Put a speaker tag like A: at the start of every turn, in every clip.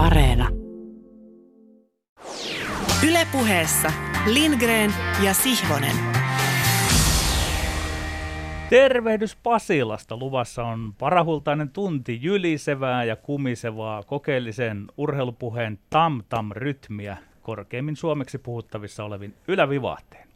A: Areena. Ylepuheessa Lindgren ja Sihvonen.
B: Tervehdys Pasilasta. Luvassa on parahultainen tunti jylisevää ja kumisevaa kokeellisen urheilupuheen tam-tam-rytmiä korkeimmin suomeksi puhuttavissa olevin ylävivahteen.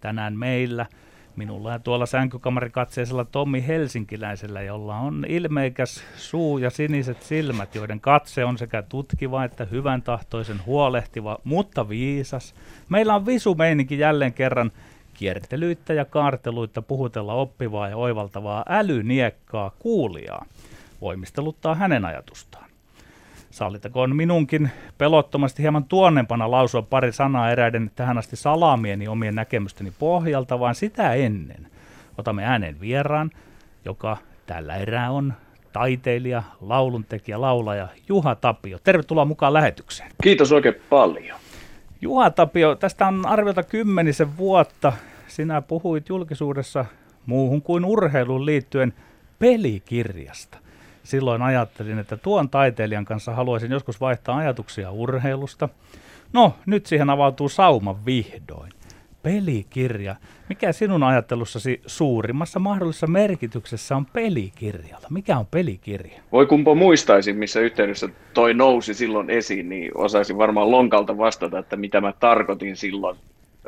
B: Tänään meillä – Minulla ja tuolla sänkykamarikatseisella Tommi Helsinkiläisellä, jolla on ilmeikäs suu ja siniset silmät, joiden katse on sekä tutkiva että hyvän tahtoisen huolehtiva, mutta viisas. Meillä on visumeininki jälleen kerran kiertelyitä ja kaarteluita puhutella oppivaa ja oivaltavaa älyniekkaa kuulijaa. Voimisteluttaa hänen ajatustaan. Sallitakoon minunkin pelottomasti hieman tuonnempana lausua pari sanaa eräiden tähän asti salaamieni omien näkemysteni pohjalta, vaan sitä ennen otamme äänen vieraan, joka tällä erää on taiteilija, lauluntekijä, laulaja Juha Tapio. Tervetuloa mukaan lähetykseen.
C: Kiitos oikein paljon.
B: Juha Tapio, tästä on arviolta kymmenisen vuotta. Sinä puhuit julkisuudessa muuhun kuin urheiluun liittyen pelikirjasta silloin ajattelin, että tuon taiteilijan kanssa haluaisin joskus vaihtaa ajatuksia urheilusta. No, nyt siihen avautuu sauma vihdoin. Pelikirja. Mikä sinun ajattelussasi suurimmassa mahdollisessa merkityksessä on pelikirjalla? Mikä on pelikirja?
C: Voi kumpa muistaisin, missä yhteydessä toi nousi silloin esiin, niin osaisin varmaan lonkalta vastata, että mitä mä tarkoitin silloin.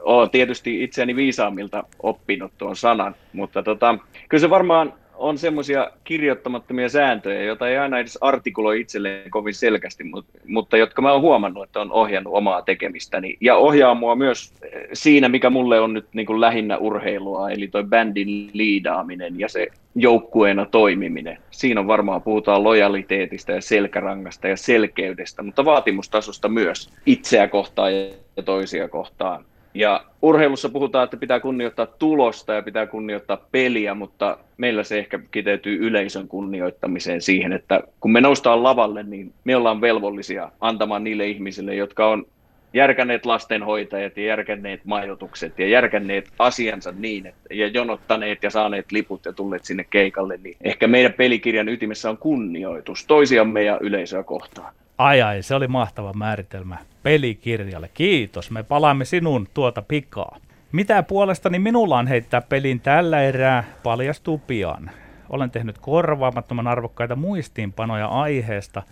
C: Olen tietysti itseäni viisaammilta oppinut tuon sanan, mutta tota, kyllä se varmaan on semmoisia kirjoittamattomia sääntöjä, joita ei aina edes artikuloi itselleen kovin selkeästi, mutta jotka mä oon huomannut, että on ohjannut omaa tekemistäni. Ja ohjaa mua myös eh, siinä, mikä mulle on nyt niin kuin lähinnä urheilua, eli toi bändin liidaaminen ja se joukkueena toimiminen. Siinä on varmaan, puhutaan lojaliteetista ja selkärangasta ja selkeydestä, mutta vaatimustasosta myös itseä kohtaan ja toisia kohtaan. Ja urheilussa puhutaan, että pitää kunnioittaa tulosta ja pitää kunnioittaa peliä, mutta meillä se ehkä kiteytyy yleisön kunnioittamiseen siihen, että kun me noustaan lavalle, niin me ollaan velvollisia antamaan niille ihmisille, jotka on järkänneet lastenhoitajat ja järkänneet majoitukset ja järkänneet asiansa niin, että, ja jonottaneet ja saaneet liput ja tulleet sinne keikalle, niin ehkä meidän pelikirjan ytimessä on kunnioitus toisiamme ja yleisöä kohtaan.
B: Ai ai, se oli mahtava määritelmä pelikirjalle. Kiitos, me palaamme sinun tuota pikaa. Mitä puolestani minulla on heittää pelin tällä erää, paljastuu pian. Olen tehnyt korvaamattoman arvokkaita muistiinpanoja aiheesta,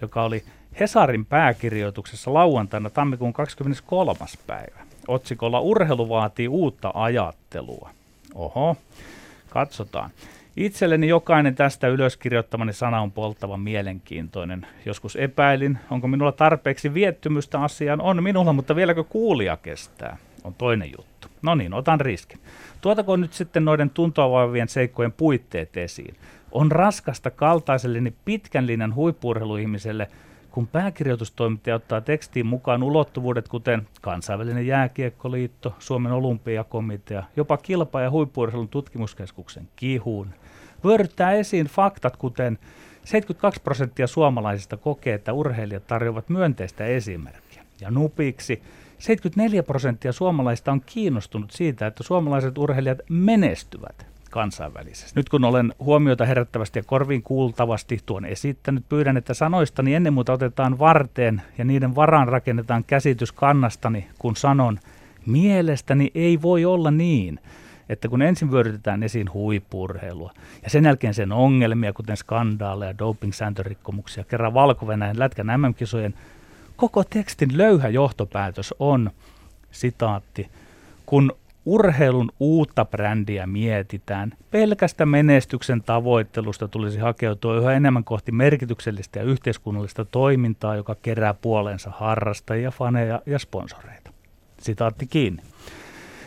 B: joka oli Hesarin pääkirjoituksessa lauantaina tammikuun 23. päivä. Otsikolla Urheilu vaatii uutta ajattelua. Oho, katsotaan. Itselleni jokainen tästä ylöskirjoittamani sana on polttavan mielenkiintoinen. Joskus epäilin, onko minulla tarpeeksi viettymystä asiaan. On minulla, mutta vieläkö kuulija kestää? On toinen juttu. No niin, otan riskin. Tuotako nyt sitten noiden tuntoavaavien seikkojen puitteet esiin. On raskasta kaltaiselleni pitkän linjan huippurheiluihmiselle – kun pääkirjoitustoimittaja ottaa tekstiin mukaan ulottuvuudet kuten kansainvälinen jääkiekkoliitto, Suomen olympiakomitea, jopa kilpa- ja huippuurheilun tutkimuskeskuksen kihuun, vyöryttää esiin faktat kuten 72 prosenttia suomalaisista kokee, että urheilijat tarjoavat myönteistä esimerkkiä. Ja nupiksi 74 prosenttia suomalaisista on kiinnostunut siitä, että suomalaiset urheilijat menestyvät kansainvälisesti. Nyt kun olen huomiota herättävästi ja korviin kuultavasti tuon esittänyt, pyydän, että sanoistani ennen muuta otetaan varteen ja niiden varaan rakennetaan käsitys kannastani, kun sanon, mielestäni ei voi olla niin, että kun ensin vyörytetään esiin huippurheilua ja sen jälkeen sen ongelmia, kuten skandaaleja, doping-sääntörikkomuksia, kerran valko lätkän MM-kisojen, koko tekstin löyhä johtopäätös on, sitaatti, kun urheilun uutta brändiä mietitään, pelkästä menestyksen tavoittelusta tulisi hakeutua yhä enemmän kohti merkityksellistä ja yhteiskunnallista toimintaa, joka kerää puoleensa harrastajia, faneja ja sponsoreita. Sitaatti kiinni.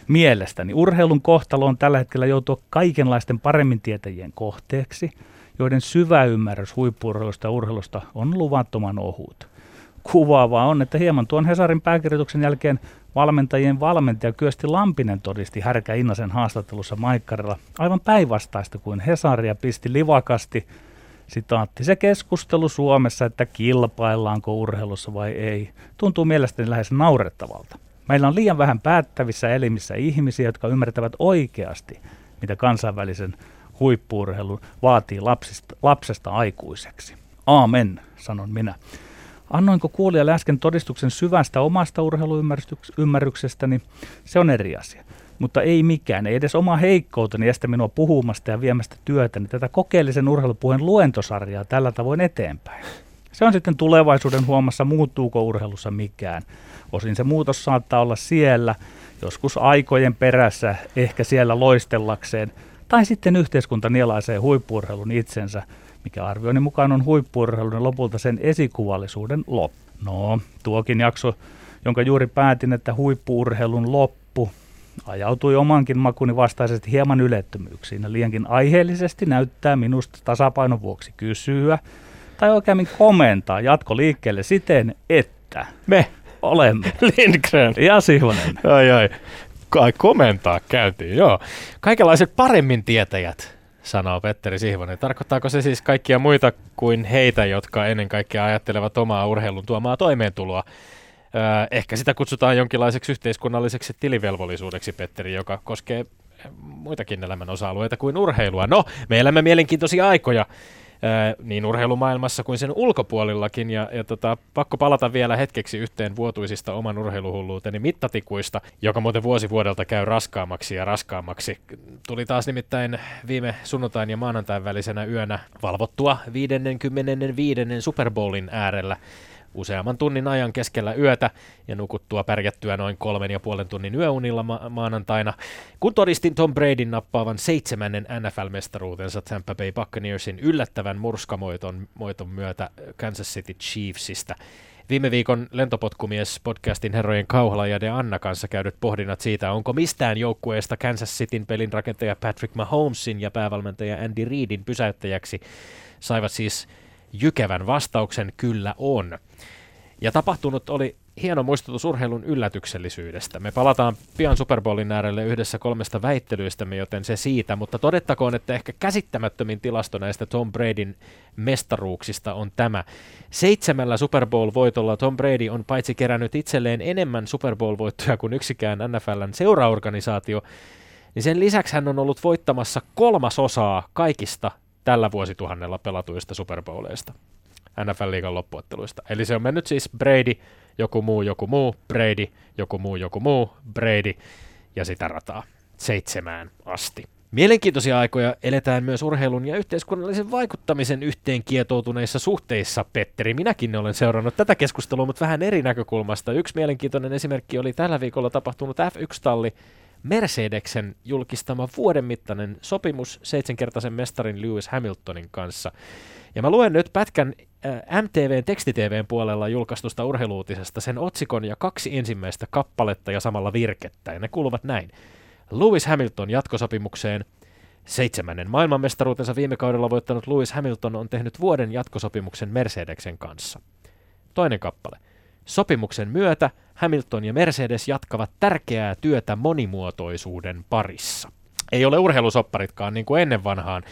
B: Mielestäni urheilun kohtalo on tällä hetkellä joutua kaikenlaisten paremmin tietäjien kohteeksi, joiden syvä ymmärrys huippurheilusta ja urheilusta on luvattoman ohut. Kuvaavaa on, että hieman tuon Hesarin pääkirjoituksen jälkeen valmentajien valmentaja Kyösti Lampinen todisti Härkä Innasen haastattelussa Maikkarilla aivan päinvastaista kuin Hesaria pisti livakasti Sitaatti, se keskustelu Suomessa, että kilpaillaanko urheilussa vai ei, tuntuu mielestäni lähes naurettavalta. Meillä on liian vähän päättävissä elimissä ihmisiä, jotka ymmärtävät oikeasti, mitä kansainvälisen huippuurheilu vaatii lapsista, lapsesta aikuiseksi. Aamen, sanon minä. Annoinko kuulijalle äsken todistuksen syvästä omasta urheiluymmärryksestäni, se on eri asia. Mutta ei mikään, ei edes oma heikkouteni estä minua puhumasta ja viemästä työtäni tätä kokeellisen urheilupuheen luentosarjaa tällä tavoin eteenpäin. Se on sitten tulevaisuuden huomassa, muuttuuko urheilussa mikään. Osin se muutos saattaa olla siellä, joskus aikojen perässä, ehkä siellä loistellakseen, tai sitten yhteiskunta nielaisee huippuurheilun itsensä, mikä arvioinnin mukaan on huippuurheilun ja lopulta sen esikuvallisuuden loppu. No, tuokin jakso, jonka juuri päätin, että huippuurheilun loppu, ajautui omankin makuni vastaisesti hieman ylettömyyksiin ja liiankin aiheellisesti näyttää minusta tasapainon vuoksi kysyä tai oikeammin komentaa jatko liikkeelle siten, että
D: me
B: olemme
D: Lindgren
B: ja Sihvonen.
D: Ai ai, kai komentaa käytiin, joo. Kaikenlaiset paremmin tietäjät, sanoo Petteri Sihvonen. Tarkoittaako se siis kaikkia muita kuin heitä, jotka ennen kaikkea ajattelevat omaa urheilun tuomaa toimeentuloa? Öö, ehkä sitä kutsutaan jonkinlaiseksi yhteiskunnalliseksi tilivelvollisuudeksi, Petteri, joka koskee muitakin elämän osa-alueita kuin urheilua. No, me elämme mielenkiintoisia aikoja niin urheilumaailmassa kuin sen ulkopuolillakin. Ja, ja tota, pakko palata vielä hetkeksi yhteen vuotuisista oman urheiluhulluuteni mittatikuista, joka muuten vuosi vuodelta käy raskaammaksi ja raskaammaksi. Tuli taas nimittäin viime sunnuntain ja maanantain välisenä yönä valvottua 55. Super Bowlin äärellä useamman tunnin ajan keskellä yötä ja nukuttua pärjättyä noin kolmen ja puolen tunnin yöunilla ma- maanantaina, kun todistin Tom Bradyn nappaavan seitsemännen NFL-mestaruutensa Tampa Bay Buccaneersin yllättävän murskamoiton moiton myötä Kansas City Chiefsistä. Viime viikon lentopotkumies podcastin herrojen Kauhala ja De Anna kanssa käydyt pohdinnat siitä, onko mistään joukkueesta Kansas Cityn pelin rakentaja Patrick Mahomesin ja päävalmentaja Andy Reidin pysäyttäjäksi saivat siis jykevän vastauksen kyllä on. Ja tapahtunut oli hieno muistutus urheilun yllätyksellisyydestä. Me palataan pian Super Bowlin äärelle yhdessä kolmesta väittelyistämme, joten se siitä, mutta todettakoon, että ehkä käsittämättömin tilasto näistä Tom Bradyn mestaruuksista on tämä. Seitsemällä Super Bowl-voitolla Tom Brady on paitsi kerännyt itselleen enemmän Super Bowl-voittoja kuin yksikään NFLn seuraorganisaatio, niin sen lisäksi hän on ollut voittamassa kolmasosaa kaikista tällä vuosituhannella pelatuista Super Bowleista. NFL-liigan loppuotteluista. Eli se on mennyt siis Brady, joku muu, joku muu, Brady, joku muu, joku muu, Brady ja sitä rataa seitsemään asti. Mielenkiintoisia aikoja eletään myös urheilun ja yhteiskunnallisen vaikuttamisen yhteen kietoutuneissa suhteissa, Petteri. Minäkin olen seurannut tätä keskustelua, mutta vähän eri näkökulmasta. Yksi mielenkiintoinen esimerkki oli tällä viikolla tapahtunut F1-talli Mercedeksen julkistama vuoden mittainen sopimus seitsemänkertaisen mestarin Lewis Hamiltonin kanssa. Ja mä luen nyt pätkän MTVn tekstitvn puolella julkaistusta urheiluutisesta sen otsikon ja kaksi ensimmäistä kappaletta ja samalla virkettä, ja ne kuuluvat näin. Lewis Hamilton jatkosopimukseen. Seitsemännen maailmanmestaruutensa viime kaudella voittanut Lewis Hamilton on tehnyt vuoden jatkosopimuksen Mercedeksen kanssa. Toinen kappale. Sopimuksen myötä Hamilton ja Mercedes jatkavat tärkeää työtä monimuotoisuuden parissa. Ei ole urheilusopparitkaan niin kuin ennen vanhaan.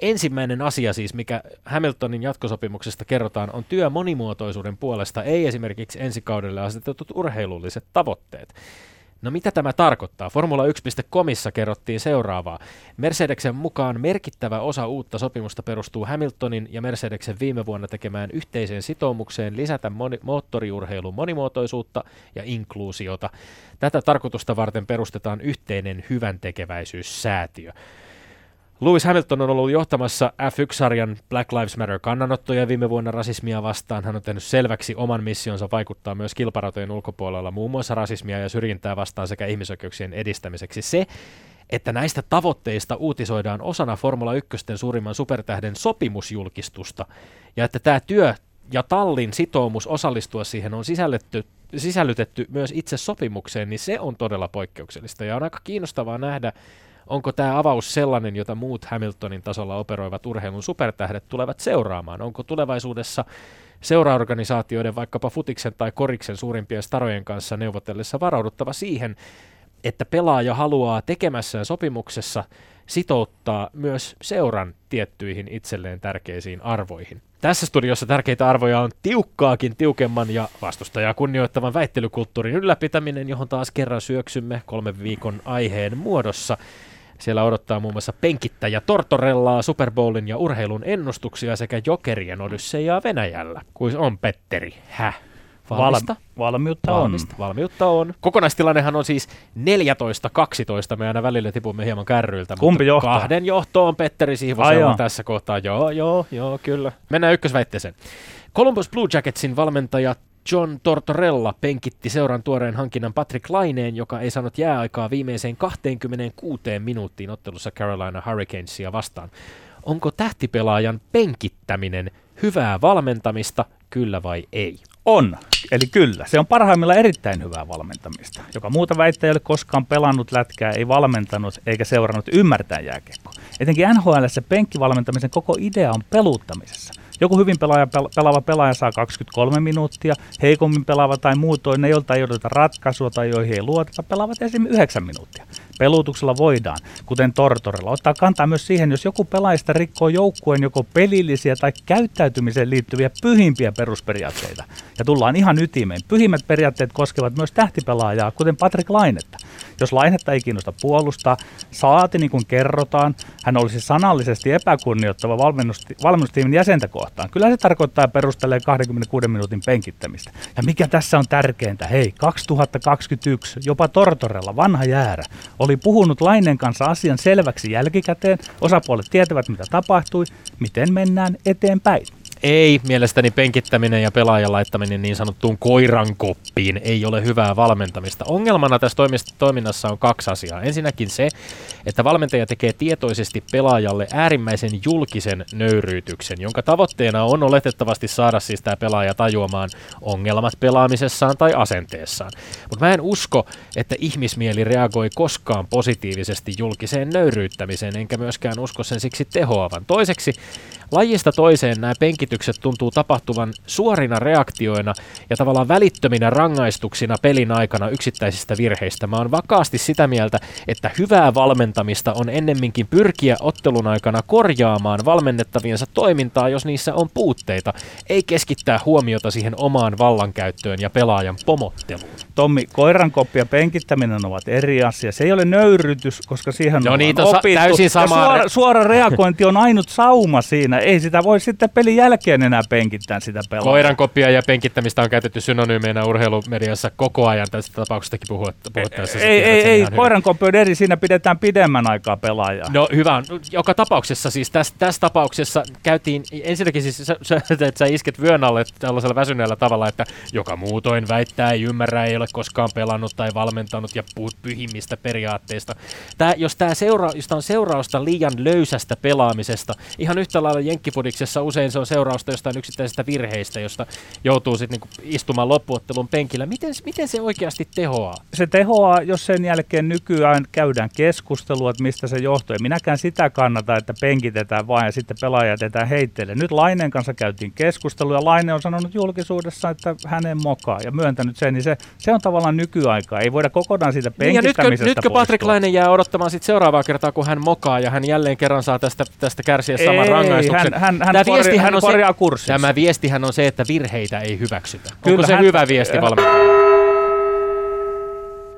D: Ensimmäinen asia siis, mikä Hamiltonin jatkosopimuksesta kerrotaan, on työ monimuotoisuuden puolesta, ei esimerkiksi ensi kaudelle asetetut urheilulliset tavoitteet. No mitä tämä tarkoittaa? Formula 1.comissa kerrottiin seuraavaa. Mercedeksen mukaan merkittävä osa uutta sopimusta perustuu Hamiltonin ja Mercedeksen viime vuonna tekemään yhteiseen sitoumukseen lisätä moni- moottoriurheilun monimuotoisuutta ja inkluusiota. Tätä tarkoitusta varten perustetaan yhteinen hyvän tekeväisyyssäätiö. Lewis Hamilton on ollut johtamassa F1-sarjan Black Lives Matter-kannanottoja viime vuonna rasismia vastaan. Hän on tehnyt selväksi oman missionsa vaikuttaa myös kilparatojen ulkopuolella muun muassa rasismia ja syrjintää vastaan sekä ihmisoikeuksien edistämiseksi. Se, että näistä tavoitteista uutisoidaan osana Formula 1 suurimman supertähden sopimusjulkistusta ja että tämä työ ja tallin sitoumus osallistua siihen on sisällytetty, sisällytetty myös itse sopimukseen, niin se on todella poikkeuksellista ja on aika kiinnostavaa nähdä, onko tämä avaus sellainen, jota muut Hamiltonin tasolla operoivat urheilun supertähdet tulevat seuraamaan? Onko tulevaisuudessa seuraorganisaatioiden vaikkapa futiksen tai koriksen suurimpien starojen kanssa neuvotellessa varauduttava siihen, että pelaaja haluaa tekemässään sopimuksessa sitouttaa myös seuran tiettyihin itselleen tärkeisiin arvoihin. Tässä studiossa tärkeitä arvoja on tiukkaakin tiukemman ja vastustajaa kunnioittavan väittelykulttuurin ylläpitäminen, johon taas kerran syöksymme kolmen viikon aiheen muodossa. Siellä odottaa muun muassa penkittäjä Tortorellaa, Super Bowlin ja urheilun ennustuksia sekä jokerien odyssejaa Venäjällä. Kuin on Petteri? Häh? Valmista?
B: Val- valmiutta
D: Valmista.
B: on.
D: Valmiutta on. Kokonaistilannehan on siis 14-12. Me aina välillä tipumme hieman kärryiltä.
B: Kumpi
D: mutta
B: johtaa?
D: Kahden johto on Petteri
B: Ai
D: Siivosella
B: joo.
D: tässä kohtaa. Joo, joo, joo, kyllä. Mennään ykkösväitteeseen. Columbus Blue Jacketsin valmentaja John Tortorella penkitti seuran tuoreen hankinnan Patrick Laineen, joka ei saanut jääaikaa viimeiseen 26 minuuttiin ottelussa Carolina Hurricanesia vastaan. Onko tähtipelaajan penkittäminen hyvää valmentamista, kyllä vai ei?
B: On, eli kyllä. Se on parhaimmillaan erittäin hyvää valmentamista. Joka muuta väittää ei ole koskaan pelannut lätkää, ei valmentanut eikä seurannut ymmärtää jääkiekkoa. Etenkin NHL se penkkivalmentamisen koko idea on peluuttamisessa. Joku hyvin pelaaja, pel- pelaava pelaaja saa 23 minuuttia, heikommin pelaava tai muutoin ne, joilta ei odota ratkaisua tai joihin ei luoteta, pelaavat esimerkiksi 9 minuuttia. Peluutuksella voidaan, kuten Tortorella, ottaa kantaa myös siihen, jos joku pelaajista rikkoo joukkueen joko pelillisiä tai käyttäytymiseen liittyviä pyhimpiä perusperiaatteita. Ja tullaan ihan ytimeen. Pyhimmät periaatteet koskevat myös tähtipelaajaa, kuten Patrick Lainetta. Jos Lainetta ei kiinnosta puolustaa, saati niin kuin kerrotaan, hän olisi sanallisesti epäkunnioittava valmennusti- valmennustiimin jäsentä. Kyllä se tarkoittaa perustelee 26 minuutin penkittämistä. Ja mikä tässä on tärkeintä, hei, 2021, jopa Tortorella, vanha jäärä, oli puhunut Lainen kanssa asian selväksi jälkikäteen. Osapuolet tietävät, mitä tapahtui, miten mennään eteenpäin.
D: Ei, mielestäni penkittäminen ja pelaajan laittaminen niin sanottuun koirankoppiin ei ole hyvää valmentamista. Ongelmana tässä toiminnassa on kaksi asiaa. Ensinnäkin se, että valmentaja tekee tietoisesti pelaajalle äärimmäisen julkisen nöyryytyksen, jonka tavoitteena on oletettavasti saada siis tämä pelaaja tajuamaan ongelmat pelaamisessaan tai asenteessaan. Mutta mä en usko, että ihmismieli reagoi koskaan positiivisesti julkiseen nöyryyttämiseen, enkä myöskään usko sen siksi tehoavan. Toiseksi, Lajista toiseen nämä penkitykset tuntuu tapahtuvan suorina reaktioina ja tavallaan välittöminä rangaistuksina pelin aikana yksittäisistä virheistä. Mä oon vakaasti sitä mieltä, että hyvää valmentamista on ennemminkin pyrkiä ottelun aikana korjaamaan valmennettaviensa toimintaa, jos niissä on puutteita, ei keskittää huomiota siihen omaan vallankäyttöön ja pelaajan pomotteluun.
B: Tommi, koirankoppi ja penkittäminen ovat eri asia. Se ei ole nöyrytys, koska siihen
D: No
B: on
D: niitä on sa-
B: opittu.
D: täysin
B: ja
D: samaa
B: suora,
D: re-
B: suora reagointi on ainut sauma siinä. Ei sitä voi sitten pelin jälkeen enää penkittää sitä pelaajaa.
D: Koirankopia ja penkittämistä on käytetty synonyymeinä urheilumediassa koko ajan tästä tapauksestakin puhuttaessa.
B: Ei, ei, ei.
D: hyvin.
B: Koirankoppi on eri. Siinä pidetään pidemmän aikaa pelaajaa.
D: No hyvä on. Joka tapauksessa siis tässä, tässä tapauksessa käytiin, ensinnäkin siis sä, sä, että sä isket vyön alle tällaisella väsyneellä tavalla, että joka muutoin väittää, ei ymmärrä, ei ole koskaan pelannut tai valmentanut ja puhut pyhimmistä periaatteista. Tää, jos tämä seura, jos on seurausta liian löysästä pelaamisesta, ihan yhtä lailla jenkkipudiksessa usein se on seurausta jostain yksittäisestä virheistä, josta joutuu sitten niinku istumaan loppuottelun penkillä. Miten, miten se oikeasti tehoaa?
B: se tehoaa, jos sen jälkeen nykyään käydään keskustelua, että mistä se johtuu. Ja minäkään sitä kannata, että penkitetään vain ja sitten pelaaja jätetään heitteille. Nyt Laineen kanssa käytiin keskustelua ja Laine on sanonut julkisuudessa, että hänen mokaa ja myöntänyt sen, niin se, se on tavallaan nykyaikaa. Ei voida kokonaan siitä
D: Niin ja nytkö,
B: penkittämisestä
D: nytkö Patrick. Laine jää odottamaan sit seuraavaa kertaa, kun hän mokaa ja hän jälleen kerran saa tästä, tästä kärsiä saman
B: Ei,
D: rangaistuksen.
B: hän- hän- hän
D: Tämä viestihän
B: hän
D: on
B: korjaa kurssinsa.
D: Tämä viestihän on se, että virheitä ei hyväksytä.
B: Kyllä,
D: Onko se
B: hän-
D: hyvä viesti valmiina?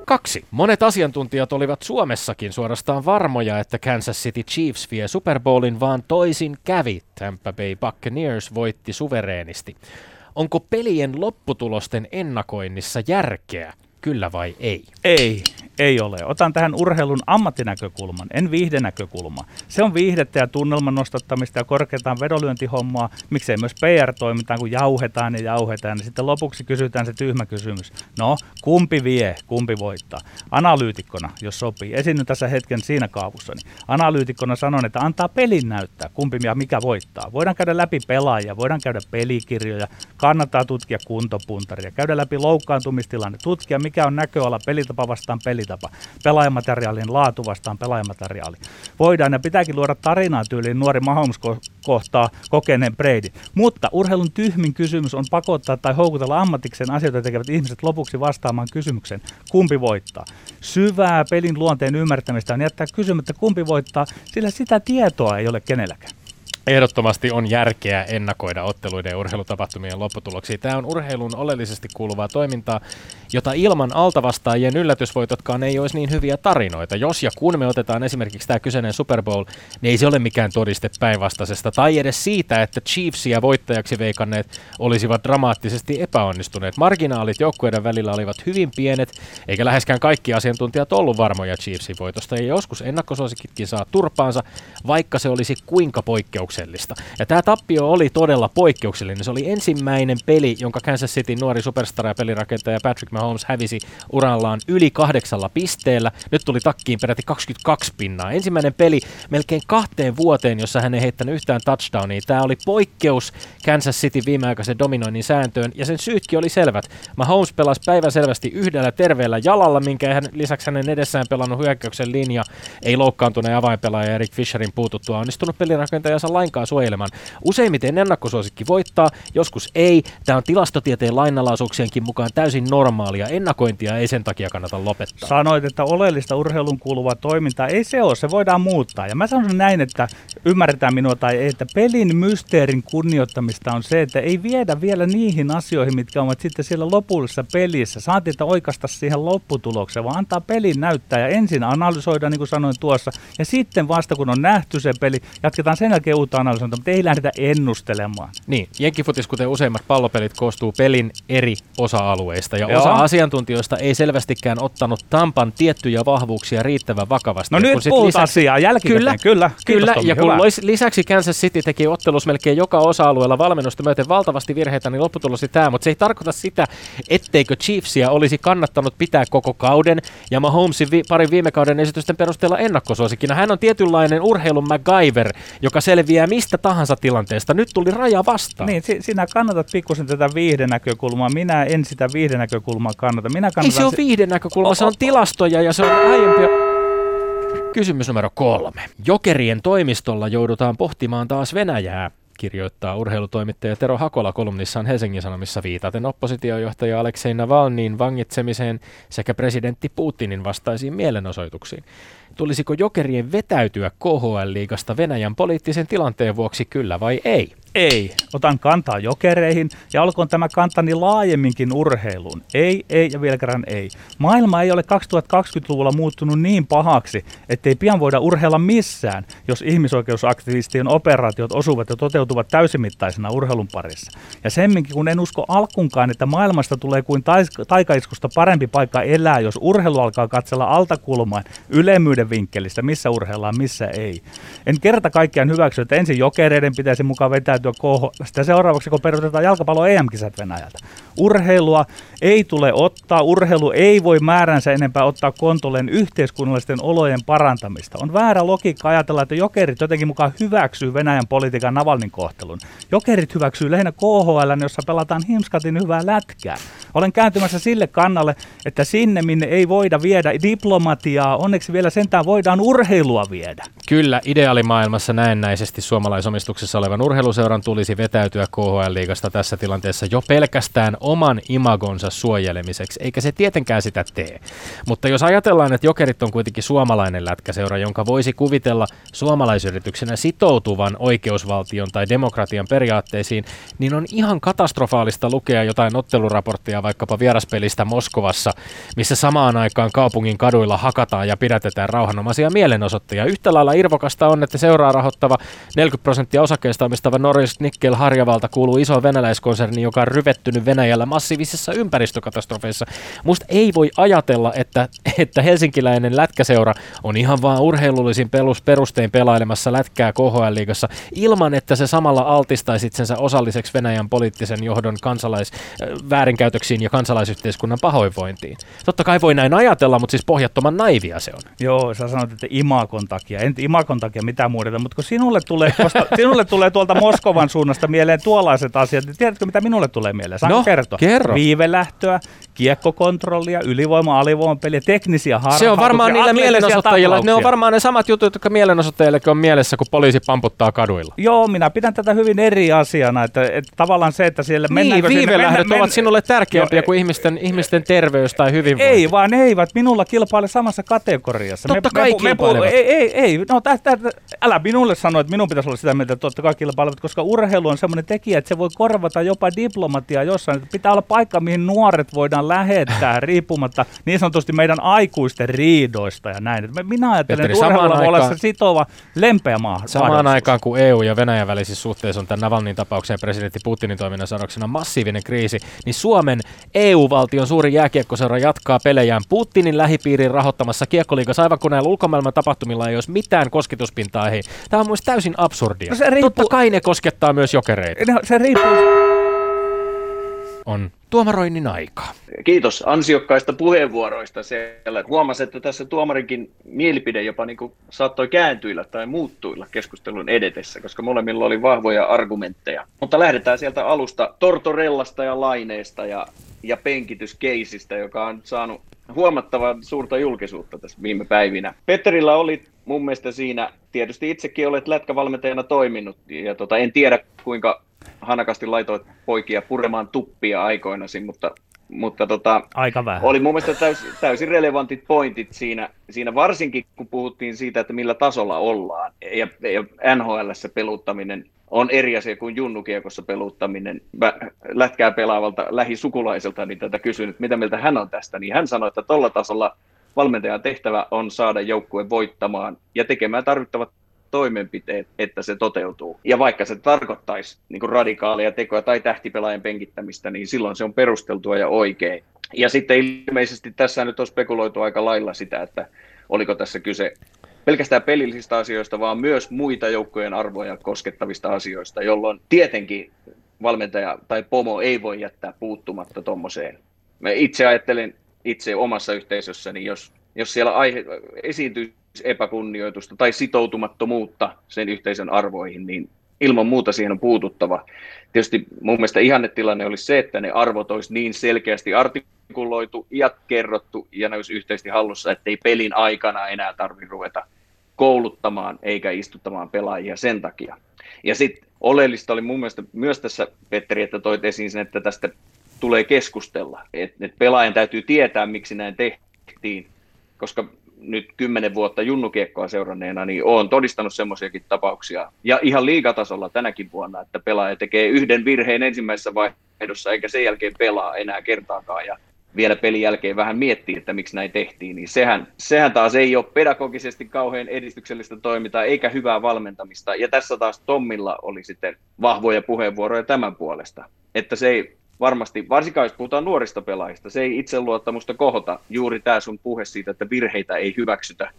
D: Kaksi. Monet asiantuntijat olivat Suomessakin suorastaan varmoja, että Kansas City Chiefs vie Super Bowlin, vaan toisin kävi. Tampa Bay Buccaneers voitti suvereenisti. Onko pelien lopputulosten ennakoinnissa järkeä? Kyllä vai ei?
B: Ei, ei ole. Otan tähän urheilun ammattinäkökulman, en viihdenäkökulmaa. Se on viihdettä ja tunnelman nostattamista ja korkeataan vedonlyöntihommaa. Miksei myös PR-toimintaan, kun jauhetaan ja jauhetaan. Ja sitten lopuksi kysytään se tyhmä kysymys. No, kumpi vie, kumpi voittaa? Analyytikkona, jos sopii. Esinnyn tässä hetken siinä kaavussani. Analyytikkona sanon, että antaa pelin näyttää, kumpi ja mikä voittaa. Voidaan käydä läpi pelaajia, voidaan käydä pelikirjoja, kannattaa tutkia kuntopuntaria, käydä läpi loukkaantumistilanne, tutkia mikä on näköala pelitapa vastaan pelitapa, pelaajamateriaalin laatu vastaan pelaajamateriaali. Voidaan ja pitääkin luoda tarinaa tyyliin nuori Mahomes ko- kohtaa kokeneen Brady. Mutta urheilun tyhmin kysymys on pakottaa tai houkutella ammatikseen asioita tekevät ihmiset lopuksi vastaamaan kysymykseen, kumpi voittaa. Syvää pelin luonteen ymmärtämistä on jättää kysymättä, kumpi voittaa, sillä sitä tietoa ei ole kenelläkään.
D: ehdottomasti on järkeä ennakoida otteluiden ja urheilutapahtumien lopputuloksia. Tämä on urheilun oleellisesti kuuluvaa toimintaa, jota ilman altavastaajien yllätysvoitotkaan ei olisi niin hyviä tarinoita. Jos ja kun me otetaan esimerkiksi tämä kyseinen Super Bowl, niin ei se ole mikään todiste päinvastaisesta, tai edes siitä, että Chiefsia voittajaksi veikanneet olisivat dramaattisesti epäonnistuneet. Marginaalit joukkueiden välillä olivat hyvin pienet, eikä läheskään kaikki asiantuntijat ollut varmoja Chiefsin voitosta, ja joskus ennakkosuosikitkin saa turpaansa, vaikka se olisi kuinka poikkeuksellista. Ja tämä tappio oli todella poikkeuksellinen. Se oli ensimmäinen peli, jonka Kansas City nuori superstar ja pelirakentaja Patrick Mahomes hävisi urallaan yli kahdeksalla pisteellä. Nyt tuli takkiin peräti 22 pinnaa. Ensimmäinen peli melkein kahteen vuoteen, jossa hän ei heittänyt yhtään touchdownia. Tämä oli poikkeus Kansas City viimeaikaisen dominoinnin sääntöön, ja sen syytkin oli selvät. Mahomes pelasi päivän selvästi yhdellä terveellä jalalla, minkä hän lisäksi hänen edessään pelannut hyökkäyksen linja ei loukkaantuneen avainpelaaja Erik Fisherin puututtua onnistunut pelirakentajansa lainkaan suojelemaan. Useimmiten ennakkosuosikki voittaa, joskus ei. Tämä on tilastotieteen lainalaisuuksienkin mukaan täysin normaalia. Ennakointia ei sen takia kannata lopettaa.
B: Sanoit, että oleellista urheilun kuuluvaa toimintaa ei se ole, se voidaan muuttaa. Ja mä sanon näin, että ymmärretään minua tai ei, että pelin mysteerin kunnioittamista on se, että ei viedä vielä niihin asioihin, mitkä ovat sitten siellä lopullisessa pelissä. Saatiin, että oikasta siihen lopputulokseen, vaan antaa pelin näyttää ja ensin analysoida, niin kuin sanoin tuossa, ja sitten vasta kun on nähty se peli, jatketaan sen jälkeen uutta analysointia, mutta ei lähdetä ennustelemaan.
D: Niin, jenkkifutis, kuten useimmat pallopelit, koostuu pelin eri osa-alueista, ja Joo. osa asiantuntijoista ei selvästikään ottanut Tampan tiettyjä vahvuuksia riittävän vakavasti.
B: No nyt puhutaan lisäksi... asiaa, jälkikäteen, kyllä. Kyllä,
D: kyllä Tommi, ja kun hyvä. lisäksi Kansas City teki ottelussa melkein joka osa-alueella valmennusta myöten valtavasti virheitä, niin lopputulos tämä, mutta se ei tarkoita sitä, etteikö Chiefsia olisi kannattanut pitää koko kauden, ja Mahomesin vi- parin viime kauden esitysten perusteella ennakkosuosikkina. Hän on tietynlainen urheilun MacGyver, joka selviää mistä tahansa tilanteesta. Nyt tuli raja vastaan.
B: Niin, si- sinä kannatat pikkusen tätä viihdenäkökulmaa. Minä en sitä viihdenäkökulmaa kannata. Minä kannatan
D: Ei se ole viihdenäkökulma, se on tilastoja ja se on aiempi. Kysymys numero kolme. Jokerien toimistolla joudutaan pohtimaan taas Venäjää kirjoittaa urheilutoimittaja Tero Hakola kolumnissaan Helsingin Sanomissa viitaten oppositiojohtaja Aleksei Navalnin vangitsemiseen sekä presidentti Putinin vastaisiin mielenosoituksiin. Tulisiko jokerien vetäytyä KHL-liigasta Venäjän poliittisen tilanteen vuoksi kyllä vai ei?
B: Ei. Otan kantaa jokereihin ja olkoon tämä kantani laajemminkin urheiluun. Ei, ei ja vielä kerran ei. Maailma ei ole 2020-luvulla muuttunut niin pahaksi, ettei pian voida urheilla missään, jos ihmisoikeusaktivistien operaatiot osuvat ja toteutuvat täysimittaisena urheilun parissa. Ja semminkin, kun en usko alkunkaan, että maailmasta tulee kuin taikaiskusta parempi paikka elää, jos urheilu alkaa katsella altakulmaan ylemmyyden vinkkelistä, missä urheillaan, missä ei. En kerta kaikkiaan hyväksy, että ensin jokereiden pitäisi mukaan vetäytyä KH. Sitä seuraavaksi, kun perustetaan jalkapallo EM-kisat Venäjältä. Urheilua ei tule ottaa, urheilu ei voi määränsä enempää ottaa kontolleen yhteiskunnallisten olojen parantamista. On väärä logiikka ajatella, että jokerit jotenkin mukaan hyväksyy Venäjän politiikan Navalnin kohtelun. Jokerit hyväksyy lähinnä KHL, jossa pelataan himskatin hyvää lätkää. Olen kääntymässä sille kannalle, että sinne, minne ei voida viedä diplomatiaa, onneksi vielä sentään voidaan urheilua viedä.
D: Kyllä, ideaalimaailmassa näennäisesti suomalaisomistuksessa olevan urheiluseuran tulisi vetäytyä KHL-liigasta tässä tilanteessa jo pelkästään oman imagonsa suojelemiseksi, eikä se tietenkään sitä tee. Mutta jos ajatellaan, että Jokerit on kuitenkin suomalainen lätkäseura, jonka voisi kuvitella suomalaisyrityksenä sitoutuvan oikeusvaltion tai demokratian periaatteisiin, niin on ihan katastrofaalista lukea jotain otteluraporttia vaikkapa vieraspelistä Moskovassa, missä samaan aikaan kaupungin kaduilla hakataan ja pidätetään rauhanomaisia mielenosoittajia. Yhtä lailla irvokasta on, että seuraa rahoittava 40 prosenttia osakkeista omistava Norris Nickel Harjavalta kuuluu iso venäläiskonserni, joka on ryvettynyt Venäjällä massiivisissa ympäristökatastrofeissa. Musta ei voi ajatella, että, että helsinkiläinen lätkäseura on ihan vaan urheilullisin perustein pelailemassa lätkää KHL-liigassa ilman, että se samalla altistaisi itsensä osalliseksi Venäjän poliittisen johdon kansalais, väärinkäytöksiin ja kansalaisyhteiskunnan pahoinvointiin. Totta kai voi näin ajatella, mutta siis pohjattoman naivia se on.
B: Joo, sä sanoit, että imakon takia. En imakon takia mitään muuta, mutta kun sinulle tulee, koska sinulle tulee tuolta Moskovan suunnasta mieleen tuollaiset asiat, niin tiedätkö mitä minulle tulee mieleen? Saanko
D: no,
B: kertoa?
D: Kerro.
B: Viivelähtöä, kiekkokontrollia, ylivoima, alivoimapeliä, teknisiä harjoituksia.
D: Se on varmaan niillä mielenosoittajilla, ne on varmaan ne samat jutut, jotka mielenosoittajillekin on mielessä, kun poliisi pamputtaa kaduilla.
B: Joo, minä pidän tätä hyvin eri asiana, että, että tavallaan se, että siellä
D: niin,
B: mennäänkö
D: viivelähdöt
B: sinne,
D: ovat sinulle tärkeä tärkeämpiä
B: Jo,
D: kuin ihmisten, ihmisten terveys tai hyvinvointi.
B: Ei vaan ne eivät minulla kilpaile samassa kategoriassa.
D: Totta
B: me,
D: kai
B: me, me, ei, ei, ei. No, tä, tä, älä minulle sano, että minun pitäisi olla sitä mieltä, että totta kai kilpailevat, koska urheilu on semmoinen tekijä, että se voi korvata jopa diplomatiaa jossain. Että pitää olla paikka, mihin nuoret voidaan lähettää riippumatta niin sanotusti meidän aikuisten riidoista ja näin. Me- Minä ajattelen,
D: Petteri,
B: että urheilulla voi olla se sitova, lempeä maa.
D: Samaan
B: mahdollisuus.
D: aikaan kuin EU ja Venäjän välisissä suhteissa on tämän Navalnin tapauksen ja presidentti Putinin toiminnan sanoksena massiivinen kriisi, niin Suomen EU-valtion suuri jääkiekkoseura jatkaa pelejään Putinin lähipiirin rahoittamassa kiekkoliigassa aivan kun näillä ulkomaailman tapahtumilla ei olisi mitään kosketuspintaa heihin. Tämä on myös täysin absurdia.
B: No se riippuu-
D: Totta kai ne koskettaa myös jokereita.
B: Ne- Se riippuu
D: On tuomaroinnin aikaa.
C: Kiitos ansiokkaista puheenvuoroista siellä. Huomasin, että tässä tuomarinkin mielipide jopa niin kuin saattoi kääntyillä tai muuttuilla keskustelun edetessä, koska molemmilla oli vahvoja argumentteja. Mutta lähdetään sieltä alusta Tortorellasta ja Laineesta ja, ja penkityskeisistä, joka on saanut huomattavan suurta julkisuutta tässä viime päivinä. Petterillä oli mun mielestä siinä, tietysti itsekin olet lätkävalmentajana toiminut, ja tota, en tiedä kuinka hanakasti laitoit poikia puremaan tuppia aikoinasi, mutta, mutta tota,
B: aika vähän.
C: oli mun mielestä täys, täysin relevantit pointit siinä, siinä, varsinkin kun puhuttiin siitä, että millä tasolla ollaan. Ja, ja NHLssä peluttaminen on eri asia kuin junnukiekossa peluttaminen. Mä lätkää pelaavalta lähisukulaiselta niin tätä kysyin, että mitä mieltä hän on tästä, niin hän sanoi, että tuolla tasolla valmentajan tehtävä on saada joukkue voittamaan ja tekemään tarvittavat toimenpiteet, että se toteutuu. Ja vaikka se tarkoittaisi niin kuin radikaaleja tekoja tai tähtipelaajan penkittämistä, niin silloin se on perusteltua ja oikein. Ja sitten ilmeisesti tässä nyt on spekuloitu aika lailla sitä, että oliko tässä kyse pelkästään pelillisistä asioista, vaan myös muita joukkojen arvoja koskettavista asioista, jolloin tietenkin valmentaja tai pomo ei voi jättää puuttumatta tuommoiseen. Mä itse ajattelen itse omassa yhteisössäni, jos, jos siellä aihe, esiintyy epäkunnioitusta tai sitoutumattomuutta sen yhteisön arvoihin, niin ilman muuta siihen on puututtava. Tietysti mun mielestä ihannetilanne olisi se, että ne arvot olisi niin selkeästi artikuloitu ja kerrottu ja ne olisi yhteisesti hallussa, ettei pelin aikana enää tarvitse ruveta kouluttamaan eikä istuttamaan pelaajia sen takia. Ja sitten oleellista oli mun mielestä myös tässä, Petteri, että toit esiin sen, että tästä tulee keskustella. Että et pelaajan täytyy tietää, miksi näin tehtiin, koska nyt kymmenen vuotta junnukiekkoa seuranneena, niin olen todistanut semmoisiakin tapauksia. Ja ihan liigatasolla tänäkin vuonna, että pelaaja tekee yhden virheen ensimmäisessä vaihdossa, eikä sen jälkeen pelaa enää kertaakaan. Ja vielä pelin jälkeen vähän miettii, että miksi näin tehtiin, niin sehän, sehän taas ei ole pedagogisesti kauhean edistyksellistä toimintaa eikä hyvää valmentamista. Ja tässä taas Tommilla oli sitten vahvoja puheenvuoroja tämän puolesta, että se ei varmasti, varsinkaan jos puhutaan nuorista pelaajista, se ei itseluottamusta kohota juuri tämä sun puhe siitä, että virheitä ei hyväksytä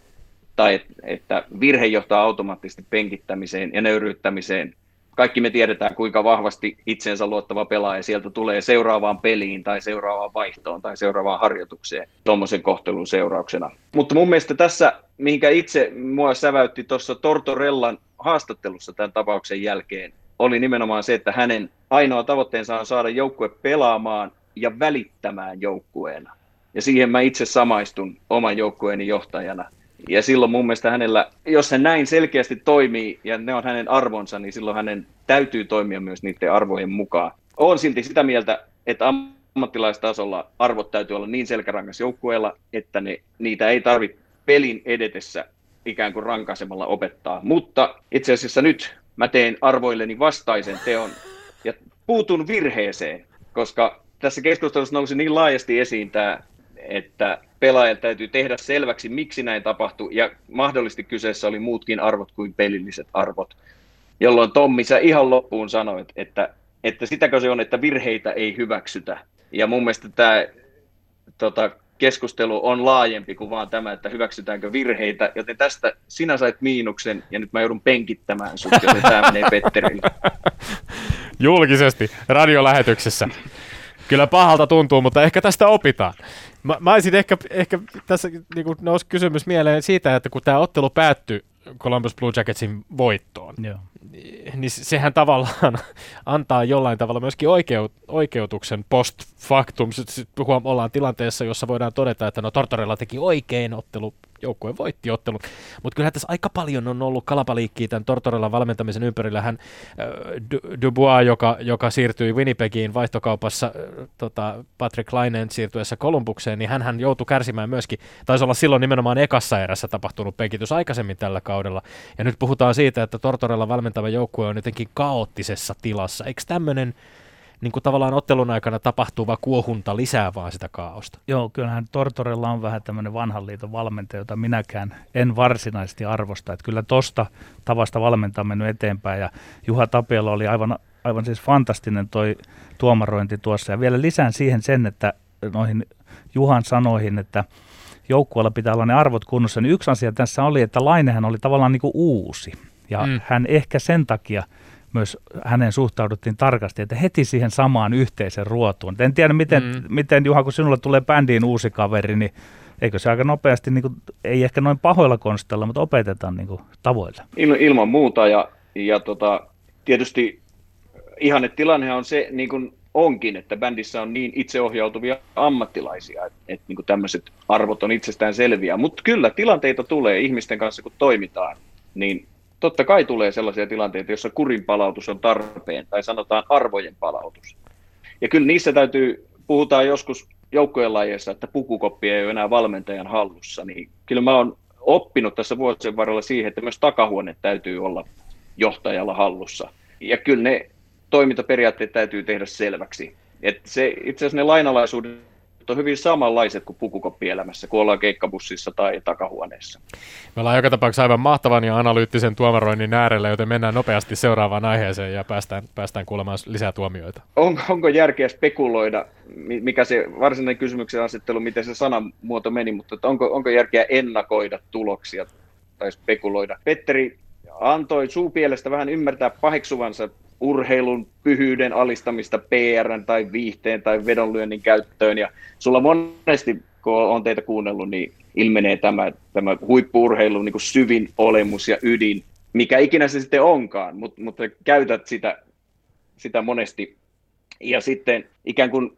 C: tai että virhe johtaa automaattisesti penkittämiseen ja nöyryyttämiseen. Kaikki me tiedetään, kuinka vahvasti itsensä luottava pelaaja sieltä tulee seuraavaan peliin tai seuraavaan vaihtoon tai seuraavaan harjoitukseen tuommoisen kohtelun seurauksena. Mutta mun mielestä tässä, mihinkä itse mua säväytti tuossa Tortorellan haastattelussa tämän tapauksen jälkeen, oli nimenomaan se, että hänen ainoa tavoitteensa on saada joukkue pelaamaan ja välittämään joukkueena. Ja siihen mä itse samaistun oman joukkueeni johtajana. Ja silloin mun mielestä hänellä, jos hän näin selkeästi toimii ja ne on hänen arvonsa, niin silloin hänen täytyy toimia myös niiden arvojen mukaan. Olen silti sitä mieltä, että ammattilaistasolla arvot täytyy olla niin selkärangas joukkueella, että ne, niitä ei tarvitse pelin edetessä ikään kuin rankaisemalla opettaa. Mutta itse asiassa nyt mä teen arvoilleni vastaisen teon ja puutun virheeseen, koska tässä keskustelussa nousi niin laajasti esiin tämä, että pelaajan täytyy tehdä selväksi, miksi näin tapahtui, ja mahdollisesti kyseessä oli muutkin arvot kuin pelilliset arvot, jolloin Tommi sä ihan loppuun sanoit, että, että sitäkö se on, että virheitä ei hyväksytä. Ja mun mielestä tämä tota, keskustelu on laajempi kuin vaan tämä, että hyväksytäänkö virheitä, joten tästä sinä sait miinuksen ja nyt mä joudun penkittämään sut, joten tämä menee Petterille.
D: Julkisesti, radiolähetyksessä. Kyllä pahalta tuntuu, mutta ehkä tästä opitaan. Mä, mä olisin ehkä, ehkä tässä niin nousi kysymys mieleen siitä, että kun tämä ottelu päättyi Columbus Blue Jacketsin voittoon,
B: Joo.
D: Niin sehän tavallaan antaa jollain tavalla myöskin oikeut, oikeutuksen post factum. Sitten ollaan tilanteessa, jossa voidaan todeta, että no Tortorella teki oikein, ottelu joukkue voitti ottelun. Mutta kyllähän tässä aika paljon on ollut kalapaliikkiä tämän Tortorella valmentamisen ympärillä. Hän äh, Dubois, joka, joka siirtyi Winnipegiin vaihtokaupassa äh, tota, Patrick Laineen siirtyessä Kolumbukseen, niin hän joutui kärsimään myöskin, taisi olla silloin nimenomaan ekassa erässä tapahtunut pekitys aikaisemmin tällä kaudella. Ja nyt puhutaan siitä, että Tortorella valmentava joukkue on jotenkin kaoottisessa tilassa. Eikö tämmöinen niin kuin tavallaan ottelun aikana tapahtuva kuohunta lisää vaan sitä kaaosta.
B: Joo, kyllähän Tortorella on vähän tämmöinen vanhan liiton valmentaja, jota minäkään en varsinaisesti arvosta. Että kyllä tosta tavasta valmentaa mennyt eteenpäin ja Juha Tapiola oli aivan, aivan siis fantastinen toi tuomarointi tuossa. Ja vielä lisään siihen sen, että noihin Juhan sanoihin, että joukkueella pitää olla ne arvot kunnossa, niin yksi asia tässä oli, että Lainehän oli tavallaan niin kuin uusi. Ja mm. hän ehkä sen takia – myös hänen suhtauduttiin tarkasti, että heti siihen samaan yhteisen ruotuun. En tiedä, miten, mm. miten Juha, kun sinulle tulee bändiin uusi kaveri, niin eikö se aika nopeasti, niin kuin, ei ehkä noin pahoilla konstilla, mutta opetetaan niin kuin, tavoilla?
C: Il, ilman muuta, ja, ja tota, tietysti ihanne tilanne on se, niin kuin onkin, että bändissä on niin itseohjautuvia ammattilaisia, että, että niin tämmöiset arvot on itsestään selviä. Mutta kyllä tilanteita tulee ihmisten kanssa, kun toimitaan, niin totta kai tulee sellaisia tilanteita, joissa kurin palautus on tarpeen, tai sanotaan arvojen palautus. Ja kyllä niissä täytyy, puhutaan joskus joukkojen lajeissa, että pukukoppi ei ole enää valmentajan hallussa, niin kyllä mä oon oppinut tässä vuosien varrella siihen, että myös takahuone täytyy olla johtajalla hallussa. Ja kyllä ne toimintaperiaatteet täytyy tehdä selväksi. Et se, itse asiassa ne lainalaisuudet on hyvin samanlaiset kuin pukukoppielämässä, kun ollaan keikkabussissa tai takahuoneessa.
D: Me ollaan joka tapauksessa aivan mahtavan ja analyyttisen tuomaroinnin äärellä, joten mennään nopeasti seuraavaan aiheeseen ja päästään, päästään kuulemaan lisää tuomioita.
C: On, onko järkeä spekuloida, mikä se varsinainen kysymyksen asettelu, miten se sanamuoto meni, mutta onko, onko järkeä ennakoida tuloksia tai spekuloida? Petteri antoi suupielestä vähän ymmärtää paheksuvansa urheilun pyhyyden alistamista PR tai viihteen tai vedonlyönnin käyttöön. Ja sulla monesti, kun on teitä kuunnellut, niin ilmenee tämä, tämä huippuurheilun niin syvin olemus ja ydin, mikä ikinä se sitten onkaan, mutta, mutta käytät sitä, sitä monesti. Ja sitten ikään kuin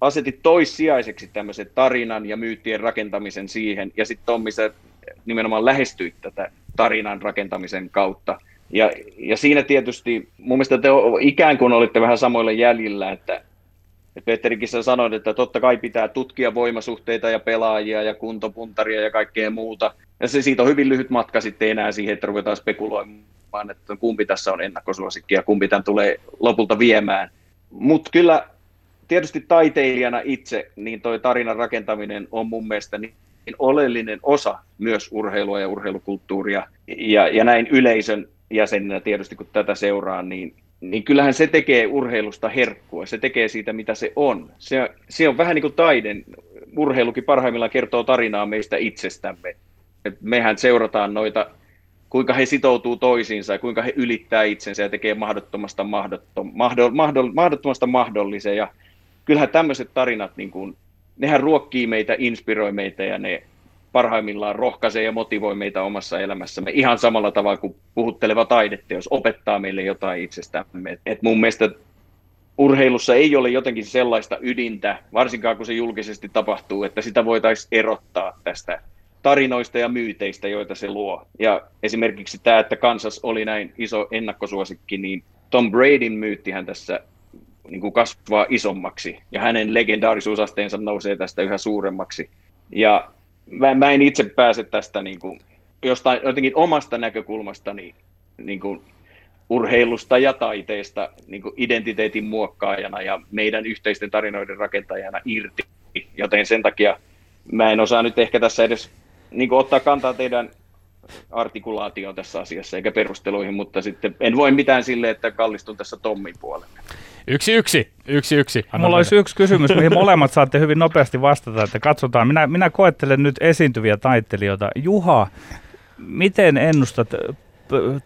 C: asetit toissijaiseksi tämmöisen tarinan ja myyttien rakentamisen siihen, ja sitten Tommi, sä nimenomaan lähestyit tätä tarinan rakentamisen kautta – ja, ja siinä tietysti mun mielestä te ikään kuin olitte vähän samoilla jäljillä, että, että Petterikin sä sanoit, että totta kai pitää tutkia voimasuhteita ja pelaajia ja kuntopuntaria ja kaikkea muuta. Ja se siitä on hyvin lyhyt matka sitten enää siihen, että ruvetaan spekuloimaan, että kumpi tässä on ennakkosuosikki ja kumpi tämän tulee lopulta viemään. Mutta kyllä tietysti taiteilijana itse, niin toi tarinan rakentaminen on mun mielestä niin oleellinen osa myös urheilua ja urheilukulttuuria ja, ja näin yleisön jäsenenä tietysti, kun tätä seuraa, niin, niin kyllähän se tekee urheilusta herkkua. Se tekee siitä, mitä se on. Se, se on vähän niin kuin taiden. Urheilukin parhaimmillaan kertoo tarinaa meistä itsestämme. Et mehän seurataan noita, kuinka he sitoutuu toisiinsa ja kuinka he ylittää itsensä ja tekee mahdottomasta, mahdottom, mahdoll, mahdoll, mahdottomasta mahdollisen. Ja kyllähän tämmöiset tarinat, niin kuin, nehän ruokkii meitä, inspiroi meitä ja ne parhaimmillaan rohkaisee ja motivoi meitä omassa elämässämme ihan samalla tavalla kuin puhutteleva taideteos opettaa meille jotain itsestämme. Et mun mielestä urheilussa ei ole jotenkin sellaista ydintä, varsinkaan kun se julkisesti tapahtuu, että sitä voitaisiin erottaa tästä tarinoista ja myyteistä, joita se luo. Ja esimerkiksi tämä, että Kansas oli näin iso ennakkosuosikki, niin Tom Bradyn myyttihän tässä niin kuin kasvaa isommaksi, ja hänen legendaarisuusasteensa nousee tästä yhä suuremmaksi. Ja mä, mä en itse pääse tästä niin kuin, jostain jotenkin omasta näkökulmasta niin, niin kuin urheilusta ja taiteesta niin kuin identiteetin muokkaajana ja meidän yhteisten tarinoiden rakentajana irti. Joten sen takia mä en osaa nyt ehkä tässä edes niin kuin ottaa kantaa teidän artikulaatioon tässä asiassa eikä perusteluihin, mutta sitten en voi mitään sille, että kallistun tässä Tommin puolelle.
D: Yksi yksi, yksi yksi.
B: Anna Mulla olisi yksi kysymys, mihin molemmat saatte hyvin nopeasti vastata, että katsotaan. Minä, minä koettelen nyt esiintyviä taiteilijoita. Juha, miten ennustat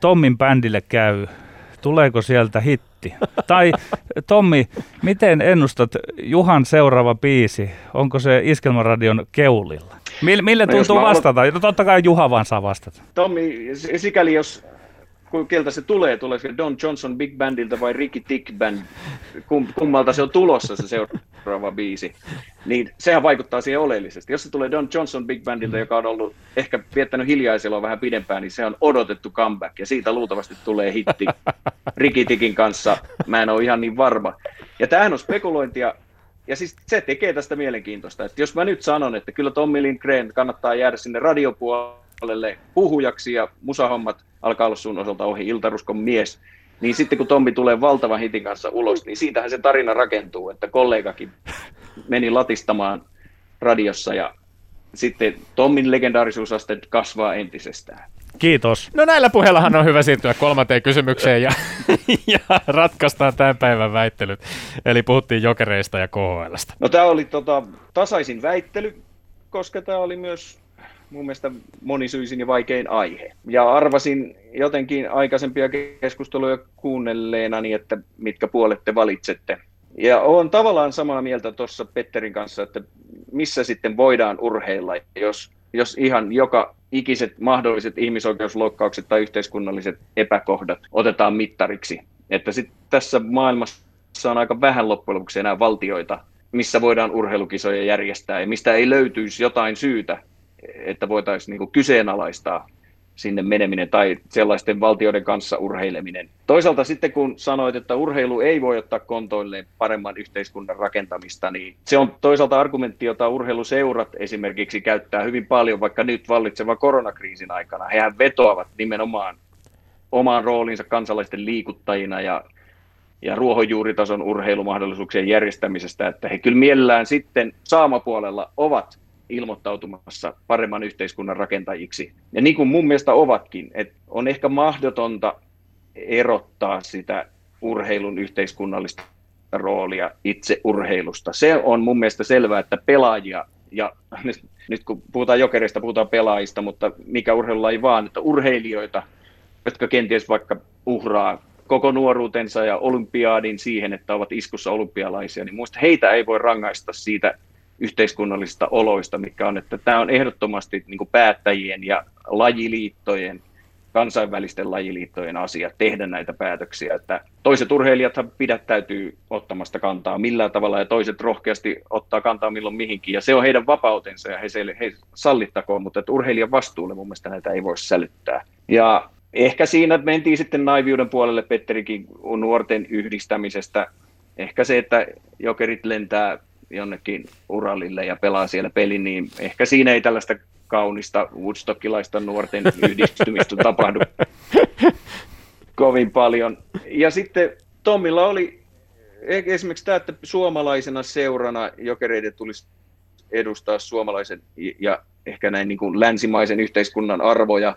B: Tommin bändille käy? Tuleeko sieltä hitti? Tai Tommi, miten ennustat Juhan seuraava biisi? Onko se Iskelmaradion keulilla? Mille, mille no tuntuu vastata? Alo... Totta kai Juha vaan saa vastata.
C: Tommi, sikäli jos keltä se tulee, tulee se Don Johnson Big Bandilta vai Ricky Tick Band, kum, kummalta se on tulossa se seuraava biisi, niin sehän vaikuttaa siihen oleellisesti. Jos se tulee Don Johnson Big Bandilta, joka on ollut ehkä viettänyt hiljaisella vähän pidempään, niin se on odotettu comeback, ja siitä luultavasti tulee hitti Ricky Tickin kanssa. Mä en ole ihan niin varma. Ja tämähän on spekulointia, ja siis se tekee tästä mielenkiintoista, että jos mä nyt sanon, että kyllä Tommi Lindgren kannattaa jäädä sinne radiopuolelle puhujaksi ja musahommat alkaa olla sun osalta ohi, Iltaruskon mies, niin sitten kun Tommi tulee valtavan hitin kanssa ulos, niin siitähän se tarina rakentuu, että kollegakin meni latistamaan radiossa ja sitten Tommin legendaarisuusaste kasvaa entisestään.
B: Kiitos.
D: No näillä puheillahan on hyvä siirtyä kolmanteen kysymykseen ja, ja ratkaistaan tämän päivän väittelyt. Eli puhuttiin jokereista ja KHLstä.
C: No tämä oli tota, tasaisin väittely, koska tämä oli myös mun mielestä monisyisin ja vaikein aihe. Ja arvasin jotenkin aikaisempia keskusteluja kuunnelleenani, että mitkä puolet te valitsette. Ja olen tavallaan samaa mieltä tuossa Petterin kanssa, että missä sitten voidaan urheilla, jos, jos ihan joka ikiset mahdolliset ihmisoikeusloukkaukset tai yhteiskunnalliset epäkohdat otetaan mittariksi. Että sitten tässä maailmassa on aika vähän loppujen lopuksi enää valtioita, missä voidaan urheilukisoja järjestää ja mistä ei löytyisi jotain syytä, että voitaisiin niin kyseenalaistaa sinne meneminen tai sellaisten valtioiden kanssa urheileminen. Toisaalta sitten kun sanoit, että urheilu ei voi ottaa kontoilleen paremman yhteiskunnan rakentamista, niin se on toisaalta argumentti, jota urheiluseurat esimerkiksi käyttää hyvin paljon, vaikka nyt vallitsevan koronakriisin aikana. Hehän vetoavat nimenomaan omaan roolinsa kansalaisten liikuttajina ja, ja ruohonjuuritason urheilumahdollisuuksien järjestämisestä, että he kyllä mielellään sitten saamapuolella ovat ilmoittautumassa paremman yhteiskunnan rakentajiksi. Ja niin kuin mun mielestä ovatkin, että on ehkä mahdotonta erottaa sitä urheilun yhteiskunnallista roolia itse urheilusta. Se on mun mielestä selvää, että pelaajia, ja nyt, nyt kun puhutaan jokerista, puhutaan pelaajista, mutta mikä ei vaan, että urheilijoita, jotka kenties vaikka uhraa koko nuoruutensa ja olympiaadin siihen, että ovat iskussa olympialaisia, niin muista heitä ei voi rangaista siitä yhteiskunnallisista oloista, mikä on, että tämä on ehdottomasti niin kuin päättäjien ja lajiliittojen, kansainvälisten lajiliittojen asia tehdä näitä päätöksiä, että toiset urheilijathan pidättäytyy ottamasta kantaa millään tavalla ja toiset rohkeasti ottaa kantaa milloin mihinkin ja se on heidän vapautensa ja he, he sallittakoon, mutta että urheilijan vastuulle mun mielestä näitä ei voi sälyttää. Ja ehkä siinä mentiin sitten naiviuden puolelle Petterikin nuorten yhdistämisestä. Ehkä se, että jokerit lentää jonnekin Uralille ja pelaa siellä pelin, niin ehkä siinä ei tällaista kaunista Woodstockilaista nuorten yhdistymistä tapahdu kovin paljon. Ja sitten Tommilla oli esimerkiksi tämä, että suomalaisena seurana jokereiden tulisi edustaa suomalaisen ja ehkä näin niin kuin länsimaisen yhteiskunnan arvoja.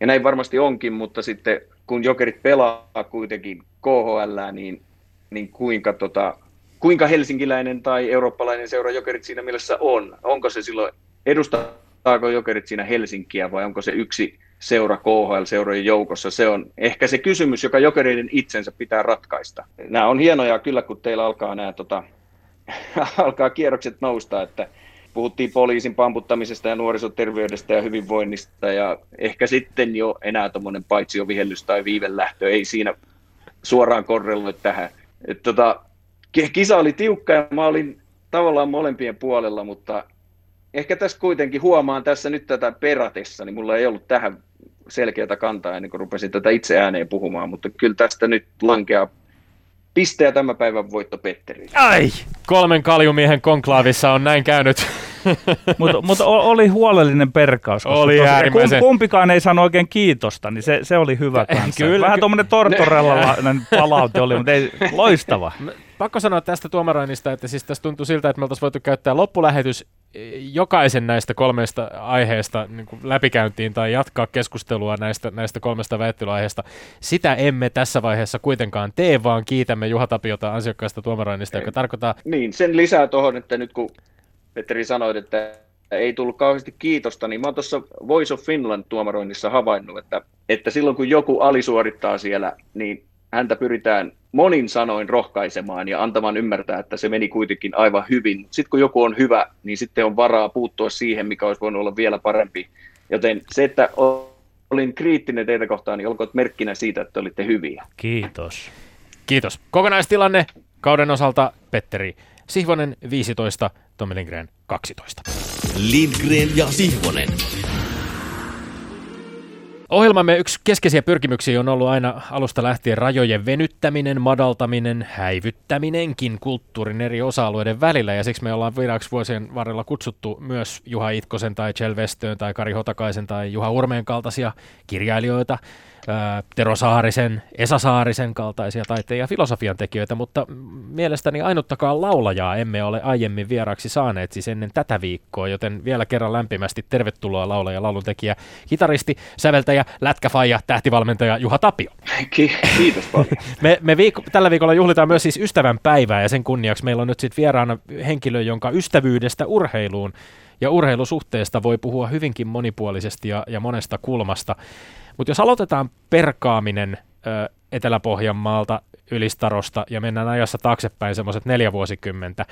C: Ja näin varmasti onkin, mutta sitten kun jokerit pelaa kuitenkin KHL, niin, niin kuinka tota, kuinka helsinkiläinen tai eurooppalainen seura Jokerit siinä mielessä on? Onko se silloin, edustaako Jokerit siinä Helsinkiä vai onko se yksi seura KHL-seurojen joukossa? Se on ehkä se kysymys, joka Jokereiden itsensä pitää ratkaista. Nämä on hienoja kyllä, kun teillä alkaa nämä tota, alkaa kierrokset nousta, että puhuttiin poliisin pamputtamisesta ja nuorisoterveydestä ja hyvinvoinnista ja ehkä sitten jo enää tuommoinen paitsi jo vihellys tai viivelähtö ei siinä suoraan korreloi tähän. Et tota, kisa oli tiukka ja mä olin tavallaan molempien puolella, mutta ehkä tässä kuitenkin huomaan tässä nyt tätä peratessa, niin mulla ei ollut tähän selkeätä kantaa ennen kuin rupesin tätä itse ääneen puhumaan, mutta kyllä tästä nyt lankeaa pisteä tämän päivän voitto Petteri.
D: Ai! Kolmen kaljumiehen konklaavissa on näin käynyt.
B: Mutta mut oli huolellinen perkaus.
D: Oli äärimmäisen.
B: Kumpikaan ei sano oikein kiitosta, niin se, se oli hyvä kanssa. Kyllä, Vähän tuommoinen tortorella palaute oli, mutta ei, loistava
D: pakko sanoa tästä tuomaroinnista, että siis tässä tuntuu siltä, että me oltaisiin voitu käyttää loppulähetys eh, jokaisen näistä kolmesta aiheesta niin kuin läpikäyntiin tai jatkaa keskustelua näistä, näistä kolmesta väittelyaiheesta. Sitä emme tässä vaiheessa kuitenkaan tee, vaan kiitämme Juha Tapiota ansiokkaasta tuomaroinnista, joka tarkoittaa...
C: Niin, sen lisää tuohon, että nyt kun Petteri sanoi, että ei tullut kauheasti kiitosta, niin mä oon tuossa Voice of Finland tuomaroinnissa havainnut, että, että silloin kun joku alisuorittaa siellä, niin häntä pyritään monin sanoin rohkaisemaan ja antamaan ymmärtää, että se meni kuitenkin aivan hyvin. Sitten kun joku on hyvä, niin sitten on varaa puuttua siihen, mikä olisi voinut olla vielä parempi. Joten se, että olin kriittinen teitä kohtaan, niin olkoon merkkinä siitä, että olitte hyviä.
B: Kiitos.
D: Kiitos. Kokonaistilanne kauden osalta Petteri Sihvonen 15, Tommi Lindgren 12.
E: Lindgren ja Sihvonen.
D: Ohjelmamme yksi keskeisiä pyrkimyksiä on ollut aina alusta lähtien rajojen venyttäminen, madaltaminen, häivyttäminenkin kulttuurin eri osa-alueiden välillä. Ja siksi me ollaan viraksi vuosien varrella kutsuttu myös Juha Itkosen tai Kjell Westöön tai Kari Hotakaisen tai Juha Urmeen kaltaisia kirjailijoita – Tero Saarisen, Esa Saarisen kaltaisia taiteen ja filosofian tekijöitä, mutta mielestäni ainuttakaan laulajaa emme ole aiemmin vieraaksi saaneet siis ennen tätä viikkoa, joten vielä kerran lämpimästi tervetuloa laulaja, lauluntekijä, kitaristi, säveltäjä, lätkäfaija, tähtivalmentaja Juha Tapio.
C: Kiitos paljon.
D: me, me viik- tällä viikolla juhlitaan myös siis ystävän päivää ja sen kunniaksi meillä on nyt sitten vieraana henkilö, jonka ystävyydestä urheiluun ja urheilusuhteesta voi puhua hyvinkin monipuolisesti ja, ja monesta kulmasta. Mutta jos aloitetaan perkaaminen ö, Etelä-Pohjanmaalta, Ylistarosta ja mennään ajassa taaksepäin semmoiset neljä vuosikymmentä,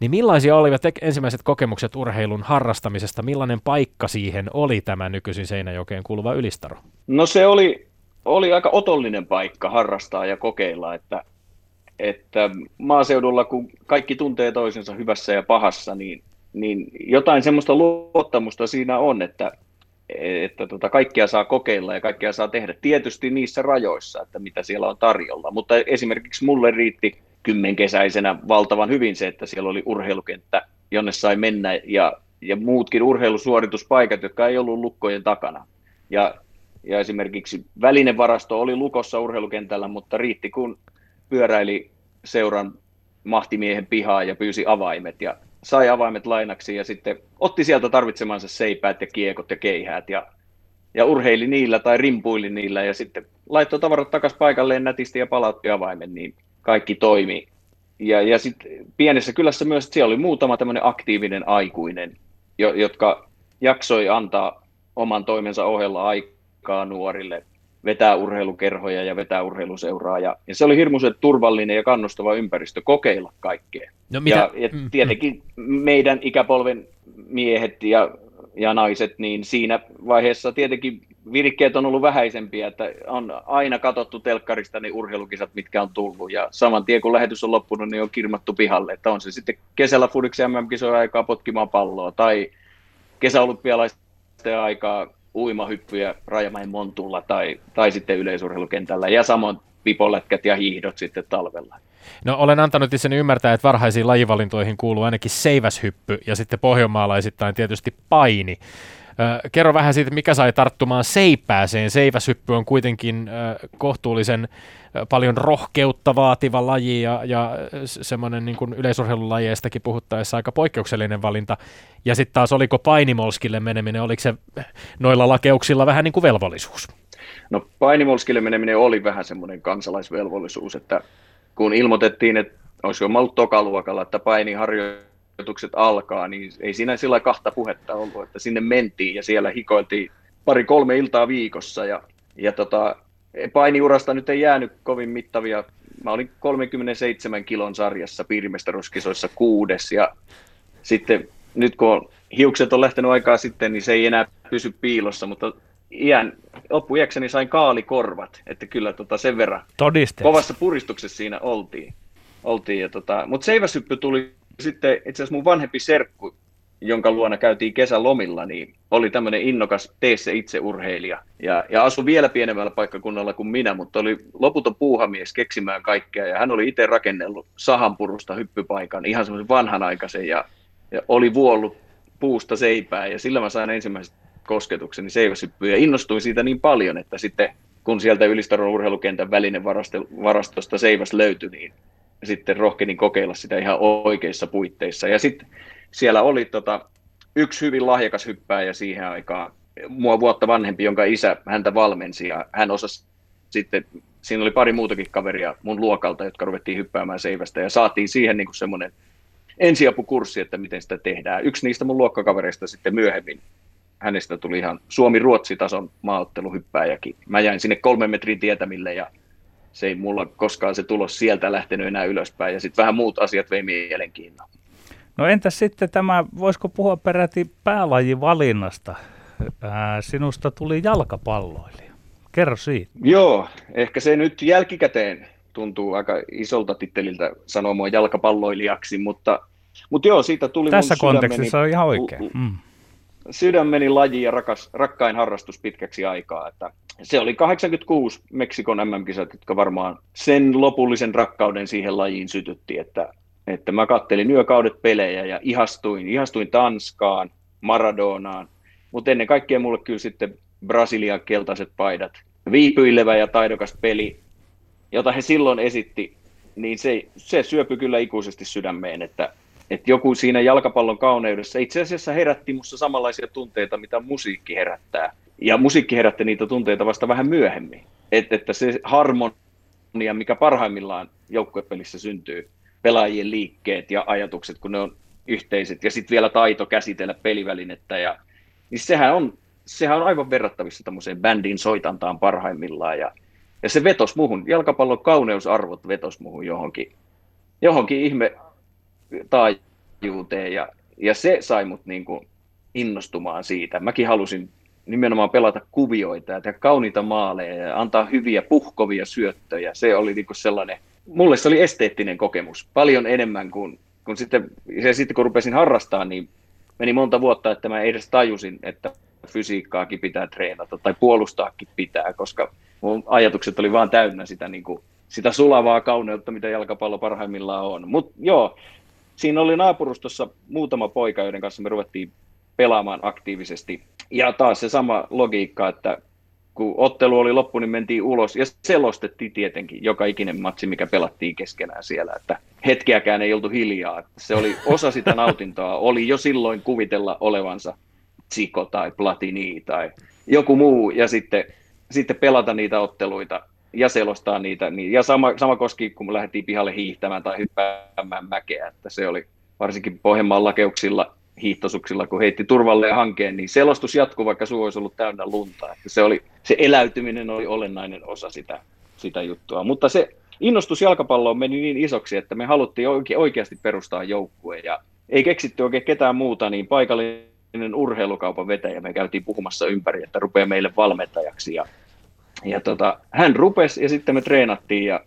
D: niin millaisia olivat ensimmäiset kokemukset urheilun harrastamisesta? Millainen paikka siihen oli tämä nykyisin Seinäjokeen kuuluva Ylistaro?
C: No se oli, oli aika otollinen paikka harrastaa ja kokeilla, että, että maaseudulla kun kaikki tuntee toisensa hyvässä ja pahassa, niin, niin jotain semmoista luottamusta siinä on, että että tota, kaikkia saa kokeilla ja kaikkia saa tehdä. Tietysti niissä rajoissa, että mitä siellä on tarjolla. Mutta esimerkiksi mulle riitti kymmenkesäisenä valtavan hyvin se, että siellä oli urheilukenttä, jonne sai mennä ja, ja muutkin urheilusuorituspaikat, jotka ei ollut lukkojen takana. Ja, ja esimerkiksi välinevarasto oli lukossa urheilukentällä, mutta riitti kun pyöräili seuran mahtimiehen pihaa ja pyysi avaimet ja sai avaimet lainaksi ja sitten otti sieltä tarvitsemansa seipäät ja kiekot ja keihäät ja, ja urheili niillä tai rimpuili niillä ja sitten laittoi tavarat takaisin paikalleen nätisti ja palautti avaimen, niin kaikki toimii. Ja, ja sitten pienessä kylässä myös, siellä oli muutama tämmöinen aktiivinen aikuinen, jo, jotka jaksoi antaa oman toimensa ohella aikaa nuorille vetää urheilukerhoja ja vetää urheiluseuraa. Ja, ja se oli hirmuisen turvallinen ja kannustava ympäristö kokeilla kaikkea. No mitä? Ja, ja mm, tietenkin meidän ikäpolven miehet ja, ja naiset, niin siinä vaiheessa tietenkin virikkeet on ollut vähäisempiä, että on aina katsottu telkkarista ne urheilukisat, mitkä on tullut, ja saman tien kun lähetys on loppunut, niin on kirmattu pihalle, että on se sitten kesällä Fudiksi MM-kisojen aikaa potkimaan palloa, tai kesäolympialaisten aikaa uimahyppyjä Rajamäen Montulla tai, tai sitten yleisurheilukentällä ja samoin pipolätkät ja hiihdot sitten talvella.
D: No olen antanut itseni ymmärtää, että varhaisiin lajivalintoihin kuuluu ainakin seiväshyppy ja sitten pohjomaalaisittain tietysti paini. Kerro vähän siitä, mikä sai tarttumaan seipääseen. Seiväshyppy on kuitenkin kohtuullisen paljon rohkeutta vaativa laji ja, ja semmoinen niin kuin yleisurheilulajeistakin puhuttaessa aika poikkeuksellinen valinta. Ja sitten taas oliko painimolskille meneminen, oliko se noilla lakeuksilla vähän niin kuin velvollisuus?
C: No painimolskille meneminen oli vähän semmoinen kansalaisvelvollisuus, että kun ilmoitettiin, että olisi jo ollut tokaluokalla, että painiharjoitukset alkaa, niin ei siinä sillä kahta puhetta ollut, että sinne mentiin ja siellä hikoiltiin pari-kolme iltaa viikossa ja, ja tota, painiurasta nyt ei jäänyt kovin mittavia. Mä olin 37 kilon sarjassa piirimestaruuskisoissa kuudes ja sitten nyt kun hiukset on lähtenyt aikaa sitten, niin se ei enää pysy piilossa, mutta iän, loppuiäkseni sain kaalikorvat, että kyllä tota sen verran
B: Todiste.
C: kovassa puristuksessa siinä oltiin. oltiin ja tota, mutta seiväsyppy tuli sitten itse asiassa mun vanhempi serkku jonka luona käytiin kesälomilla, niin oli tämmöinen innokas tee se itse urheilija. Ja, ja asui vielä pienemmällä paikkakunnalla kuin minä, mutta oli loputon puuhamies keksimään kaikkea. Ja hän oli itse rakennellut sahanpurusta hyppypaikan, ihan semmoisen vanhanaikaisen, ja, ja oli vuollut puusta seipää. Ja sillä mä sain ensimmäiset kosketukseni seiväsyppyyn ja innostuin siitä niin paljon, että sitten kun sieltä Ylistaron urheilukentän välinen varastosta seiväs löytyi, niin sitten rohkenin kokeilla sitä ihan oikeissa puitteissa. Ja sitten siellä oli tota, yksi hyvin lahjakas hyppääjä siihen aikaan, mua vuotta vanhempi, jonka isä häntä valmensi ja hän osasi sitten, siinä oli pari muutakin kaveria mun luokalta, jotka ruvettiin hyppäämään seivästä ja saatiin siihen niin semmoinen ensiapukurssi, että miten sitä tehdään. Yksi niistä mun luokkakavereista sitten myöhemmin, hänestä tuli ihan Suomi-Ruotsi-tason maaotteluhyppääjäkin. Mä jäin sinne kolmen metrin tietämille ja se ei mulla koskaan se tulos sieltä lähtenyt enää ylöspäin ja sitten vähän muut asiat vei mielenkiinnon.
B: No entäs sitten tämä, voisiko puhua peräti päälajivalinnasta? ää, sinusta tuli jalkapalloilija. Kerro siitä.
C: Joo, ehkä se nyt jälkikäteen tuntuu aika isolta titteliltä sanoa mua jalkapalloilijaksi, mutta, mutta joo, siitä tuli
B: Tässä
C: mun
B: kontekstissa on ihan oikein. Mm.
C: Sydämeni laji ja rakas, rakkain harrastus pitkäksi aikaa. Että se oli 86 Meksikon MM-kisat, jotka varmaan sen lopullisen rakkauden siihen lajiin sytytti, että, että mä kattelin yökaudet pelejä ja ihastuin, ihastuin Tanskaan, Maradonaan, mutta ennen kaikkea mulle kyllä sitten Brasilian keltaiset paidat, viipyilevä ja taidokas peli, jota he silloin esitti, niin se, se syöpy kyllä ikuisesti sydämeen, että, että joku siinä jalkapallon kauneudessa itse asiassa herätti minussa samanlaisia tunteita, mitä musiikki herättää. Ja musiikki herätti niitä tunteita vasta vähän myöhemmin. Et, että se harmonia, mikä parhaimmillaan joukkuepelissä syntyy, pelaajien liikkeet ja ajatukset, kun ne on yhteiset, ja sitten vielä taito käsitellä pelivälinettä, ja, niin sehän on, sehän on aivan verrattavissa tämmöiseen bändin soitantaan parhaimmillaan, ja, ja se vetos muhun, jalkapallon kauneusarvot vetos muhun johonkin, johonkin ihme taajuuteen, ja, ja se sai mut niin kuin innostumaan siitä. Mäkin halusin nimenomaan pelata kuvioita ja tehdä kauniita maaleja ja antaa hyviä puhkovia syöttöjä. Se oli niin kuin sellainen, mulle se oli esteettinen kokemus, paljon enemmän kuin, kuin sitten, ja sitten kun rupesin harrastaa, niin meni monta vuotta, että mä edes tajusin, että fysiikkaakin pitää treenata tai puolustaakin pitää, koska mun ajatukset oli vaan täynnä sitä, niin kuin, sitä sulavaa kauneutta, mitä jalkapallo parhaimmillaan on. Mutta joo, siinä oli naapurustossa muutama poika, joiden kanssa me ruvettiin pelaamaan aktiivisesti. Ja taas se sama logiikka, että kun ottelu oli loppu, niin mentiin ulos ja selostettiin tietenkin joka ikinen matsi, mikä pelattiin keskenään siellä, että hetkeäkään ei oltu hiljaa. Se oli osa sitä nautintoa, oli jo silloin kuvitella olevansa Tsiko tai Platini tai joku muu ja sitten, sitten pelata niitä otteluita ja selostaa niitä. Niin, ja sama, sama koski, kun me lähdettiin pihalle hiihtämään tai hyppäämään mäkeä, että se oli varsinkin Pohjanmaan lakeuksilla hiihtosuksilla, kun heitti turvalle hankeen, niin selostus jatkuu, vaikka suu olisi ollut täynnä lunta. Että se, oli, se eläytyminen oli olennainen osa sitä, sitä juttua. Mutta se innostus jalkapalloon meni niin isoksi, että me haluttiin oike, oikeasti perustaa joukkue ja ei keksitty oikein ketään muuta, niin paikallinen urheilukaupan vetäjä me käytiin puhumassa ympäri, että rupeaa meille valmentajaksi ja, ja tota, hän rupesi ja sitten me treenattiin ja,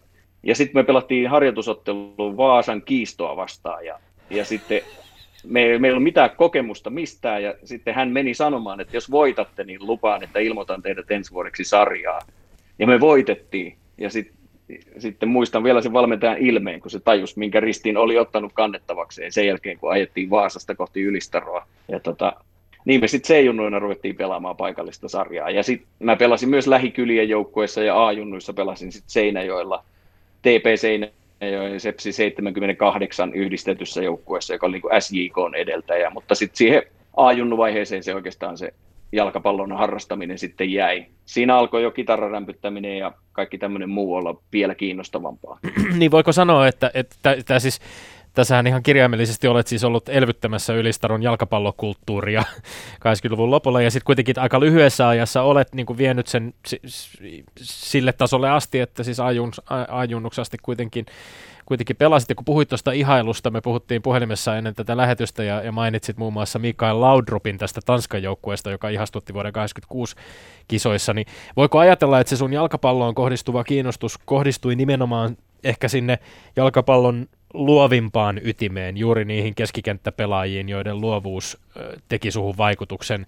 C: ja sitten me pelattiin harjoitusottelun Vaasan kiistoa vastaan ja, ja sitten me, meillä ei ole mitään kokemusta mistään, ja sitten hän meni sanomaan, että jos voitatte, niin lupaan, että ilmoitan teidät ensi vuodeksi sarjaa. Ja me voitettiin, ja sit, sitten muistan vielä sen valmentajan ilmeen, kun se tajus, minkä ristiin oli ottanut kannettavakseen sen jälkeen, kun ajettiin Vaasasta kohti Ylistaroa. Ja tota, niin me sitten C-junnuina ruvettiin pelaamaan paikallista sarjaa. Ja sitten mä pelasin myös lähikylien joukkueessa ja A-junnuissa pelasin sitten Seinäjoella, TP Seinä, ja Sepsi 78 yhdistetyssä joukkueessa, joka oli niin SJK edeltäjä, mutta sitten siihen A-junnuvaiheeseen se oikeastaan se jalkapallon harrastaminen sitten jäi. Siinä alkoi jo kitararämpyttäminen ja kaikki tämmöinen muu olla vielä kiinnostavampaa.
D: niin voiko sanoa, että, että, että siis Tässähän ihan kirjaimellisesti olet siis ollut elvyttämässä Ylistaron jalkapallokulttuuria 80-luvun lopulla ja sitten kuitenkin aika lyhyessä ajassa olet niin kuin vienyt sen sille tasolle asti, että siis ajunnuksi asti kuitenkin kuitenkin pelasit, ja kun puhuit tuosta ihailusta, me puhuttiin puhelimessa ennen tätä lähetystä, ja, ja mainitsit muun muassa Mikael Laudrupin tästä Tanskan joukkueesta, joka ihastutti vuoden 1986 kisoissa, niin voiko ajatella, että se sun jalkapalloon kohdistuva kiinnostus kohdistui nimenomaan ehkä sinne jalkapallon luovimpaan ytimeen, juuri niihin keskikenttäpelaajiin, joiden luovuus teki suhun vaikutuksen,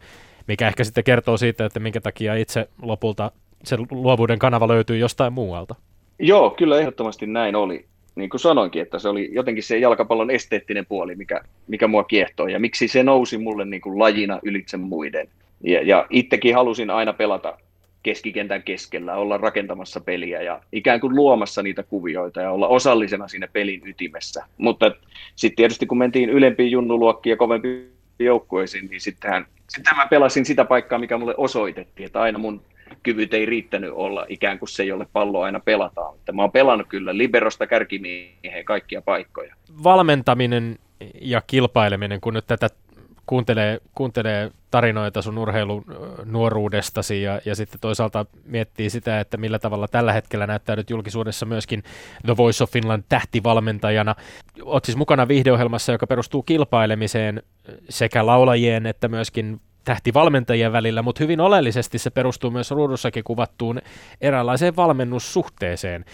D: mikä ehkä sitten kertoo siitä, että minkä takia itse lopulta se luovuuden kanava löytyy jostain muualta.
C: Joo, kyllä ehdottomasti näin oli. Niin kuin sanoinkin, että se oli jotenkin se jalkapallon esteettinen puoli, mikä, mikä mua kiehtoo, ja miksi se nousi mulle niin kuin lajina ylitse muiden. Ja, ja itsekin halusin aina pelata keskikentän keskellä, olla rakentamassa peliä ja ikään kuin luomassa niitä kuvioita ja olla osallisena siinä pelin ytimessä. Mutta sitten tietysti kun mentiin ylempiin junnuluokkiin ja kovempiin joukkueisiin, niin sittenhän, sitten mä pelasin sitä paikkaa, mikä mulle osoitettiin, että aina mun kyvyt ei riittänyt olla ikään kuin se, jolle pallo aina pelataan. Että mä oon pelannut kyllä liberosta kärkimiehen kaikkia paikkoja.
D: Valmentaminen ja kilpaileminen, kun nyt tätä kuuntelee, kuuntelee tarinoita sun urheilun nuoruudestasi ja, ja sitten toisaalta miettii sitä, että millä tavalla tällä hetkellä näyttäydyt julkisuudessa myöskin The Voice of Finland tähtivalmentajana. Olet siis mukana videohjelmassa, joka perustuu kilpailemiseen sekä laulajien että myöskin tähtivalmentajien välillä, mutta hyvin oleellisesti se perustuu myös ruudussakin kuvattuun eräänlaiseen valmennussuhteeseen.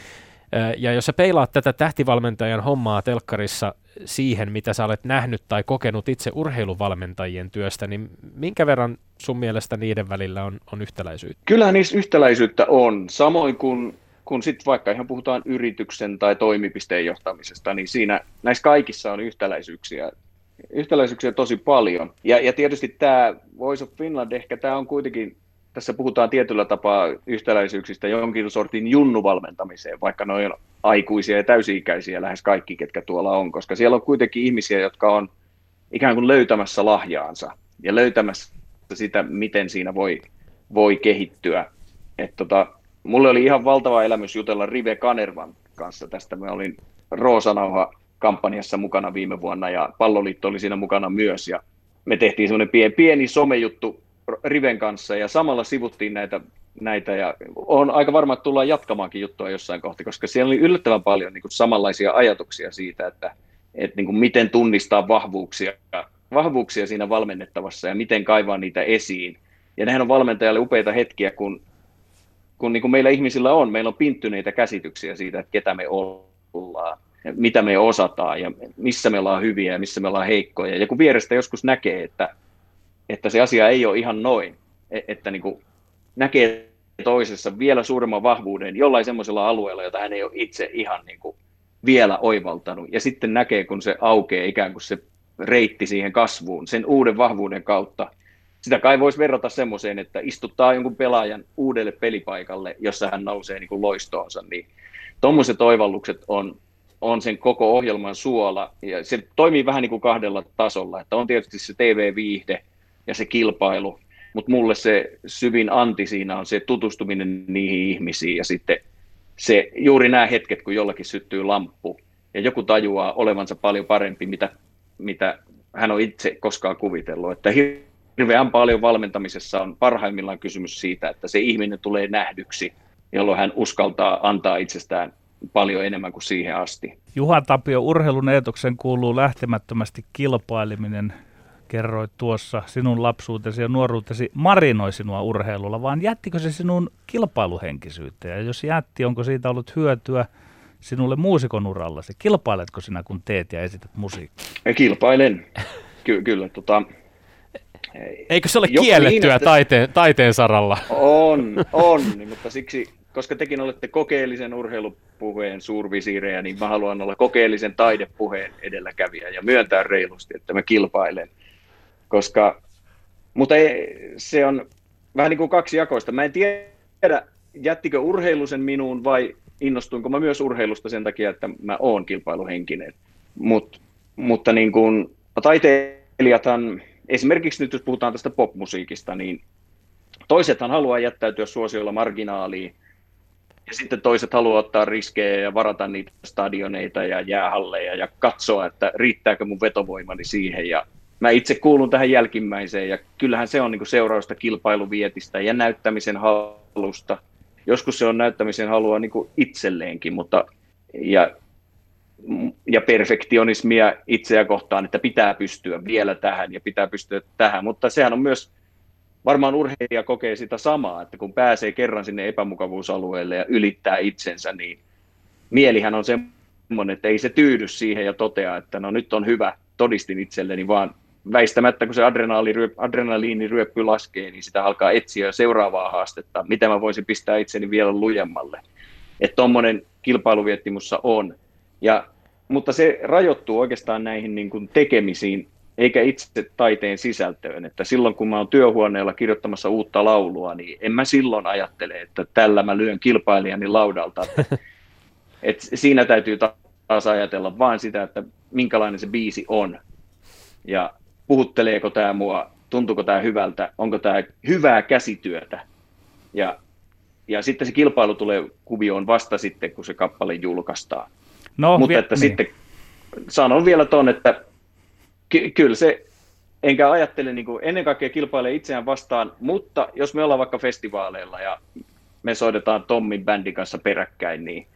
D: Ja jos sä peilaat tätä tähtivalmentajan hommaa telkkarissa siihen, mitä sä olet nähnyt tai kokenut itse urheiluvalmentajien työstä, niin minkä verran sun mielestä niiden välillä on, on yhtäläisyyttä?
C: Kyllähän niissä yhtäläisyyttä on, samoin kuin kun sitten vaikka ihan puhutaan yrityksen tai toimipisteen johtamisesta, niin siinä näissä kaikissa on yhtäläisyyksiä, yhtäläisyyksiä tosi paljon. Ja, ja tietysti tämä Voice of Finland, ehkä tämä on kuitenkin, tässä puhutaan tietyllä tapaa yhtäläisyyksistä jonkin sortin junnuvalmentamiseen, vaikka ne on aikuisia ja täysi-ikäisiä lähes kaikki, ketkä tuolla on, koska siellä on kuitenkin ihmisiä, jotka on ikään kuin löytämässä lahjaansa ja löytämässä sitä, miten siinä voi, voi kehittyä. Et tota, mulle oli ihan valtava elämys jutella Rive Kanervan kanssa tästä. Mä olin Roosanauha kampanjassa mukana viime vuonna ja Palloliitto oli siinä mukana myös ja me tehtiin semmoinen pieni, pieni somejuttu Riven kanssa ja samalla sivuttiin näitä, näitä ja on aika varma, että tullaan jatkamaankin juttua jossain kohti, koska siellä oli yllättävän paljon niin kuin samanlaisia ajatuksia siitä, että, että niin kuin miten tunnistaa vahvuuksia, vahvuuksia siinä valmennettavassa ja miten kaivaa niitä esiin. Ja nehän on valmentajalle upeita hetkiä, kun kun niin kuin meillä ihmisillä on, meillä on pinttyneitä käsityksiä siitä, että ketä me ollaan, mitä me osataan ja missä me ollaan hyviä ja missä me ollaan heikkoja. Ja kun vierestä joskus näkee, että, että se asia ei ole ihan noin, e, että niin kuin näkee toisessa vielä suuremman vahvuuden jollain semmoisella alueella, jota hän ei ole itse ihan niin kuin vielä oivaltanut. Ja sitten näkee, kun se aukeaa ikään kuin se reitti siihen kasvuun sen uuden vahvuuden kautta – sitä kai voisi verrata semmoiseen, että istuttaa jonkun pelaajan uudelle pelipaikalle, jossa hän nousee niin kuin loistoonsa, niin tuommoiset oivallukset on, on sen koko ohjelman suola, ja se toimii vähän niin kuin kahdella tasolla, että on tietysti se TV-viihde ja se kilpailu, mutta mulle se syvin anti siinä on se tutustuminen niihin ihmisiin, ja sitten se, juuri nämä hetket, kun jollakin syttyy lamppu, ja joku tajuaa olevansa paljon parempi, mitä, mitä hän on itse koskaan kuvitellut, että hirveän paljon valmentamisessa on parhaimmillaan kysymys siitä, että se ihminen tulee nähdyksi, jolloin hän uskaltaa antaa itsestään paljon enemmän kuin siihen asti.
B: Juha Tapio, urheilun kuuluu lähtemättömästi kilpaileminen. Kerroit tuossa sinun lapsuutesi ja nuoruutesi marinoi sinua urheilulla, vaan jättikö se sinun kilpailuhenkisyyttä? Ja jos jätti, onko siitä ollut hyötyä sinulle muusikon urallasi? Kilpailetko sinä, kun teet ja esität musiikkia?
C: Kilpailen, Ky- kyllä. Tota,
D: Eikö se ole Joku kiellettyä niin, taiteen, taiteen saralla?
C: On, on, niin, mutta siksi, koska tekin olette kokeellisen urheilupuheen suurvisiirejä, niin mä haluan olla kokeellisen taidepuheen edelläkävijä ja myöntää reilusti, että mä kilpailen. Koska, mutta ei, se on vähän niin kuin kaksi jakoista. Mä en tiedä, jättikö urheilu sen minuun vai innostuinko mä myös urheilusta sen takia, että mä oon kilpailuhenkinen. Mut, mutta niin kuin, taiteilijathan esimerkiksi nyt jos puhutaan tästä popmusiikista, niin toisethan haluaa jättäytyä suosiolla marginaaliin, ja sitten toiset haluaa ottaa riskejä ja varata niitä stadioneita ja jäähalleja ja katsoa, että riittääkö mun vetovoimani siihen. Ja mä itse kuulun tähän jälkimmäiseen ja kyllähän se on niin seurausta kilpailuvietistä ja näyttämisen halusta. Joskus se on näyttämisen halua niin itselleenkin, mutta ja ja perfektionismia itseä kohtaan, että pitää pystyä vielä tähän ja pitää pystyä tähän, mutta sehän on myös, varmaan urheilija kokee sitä samaa, että kun pääsee kerran sinne epämukavuusalueelle ja ylittää itsensä, niin mielihän on semmoinen, että ei se tyydy siihen ja totea, että no nyt on hyvä, todistin itselleni, vaan väistämättä kun se adrenaliiniryöppy laskee, niin sitä alkaa etsiä seuraavaa haastetta, mitä mä voisin pistää itseni vielä lujemmalle. Että tuommoinen kilpailuviettimussa on. Ja, mutta se rajoittuu oikeastaan näihin niin kuin tekemisiin, eikä itse taiteen sisältöön. Että silloin kun mä oon työhuoneella kirjoittamassa uutta laulua, niin en mä silloin ajattele, että tällä mä lyön kilpailijani laudalta. Et siinä täytyy taas ajatella vain sitä, että minkälainen se biisi on. Ja puhutteleeko tämä mua, tuntuuko tämä hyvältä, onko tämä hyvää käsityötä. Ja, ja sitten se kilpailu tulee kuvioon vasta sitten, kun se kappale julkaistaan. No, Mutta vi- että niin. sitten sanon vielä tuon, että ky- kyllä se, enkä ajattele niin kuin, ennen kaikkea kilpailee itseään vastaan, mutta jos me ollaan vaikka festivaaleilla ja me soitetaan Tommin bändin kanssa peräkkäin, niin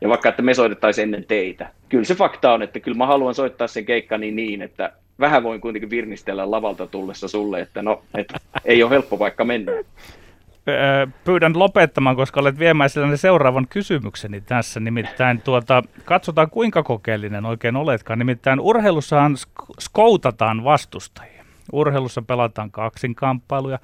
C: ja vaikka että me soitettaisiin ennen teitä. Kyllä se fakta on, että kyllä mä haluan soittaa sen keikkani niin, että vähän voin kuitenkin virnistellä lavalta tullessa sulle, että no, et, ei ole helppo paikka mennä.
B: Pyydän lopettamaan, koska olet viemään sellainen seuraavan kysymykseni tässä. Nimittäin tuota, katsotaan kuinka kokeellinen oikein oletkaan. Nimittäin urheilussahan sk- skoutataan vastustajia. Urheilussa pelataan kaksinkamppailuja.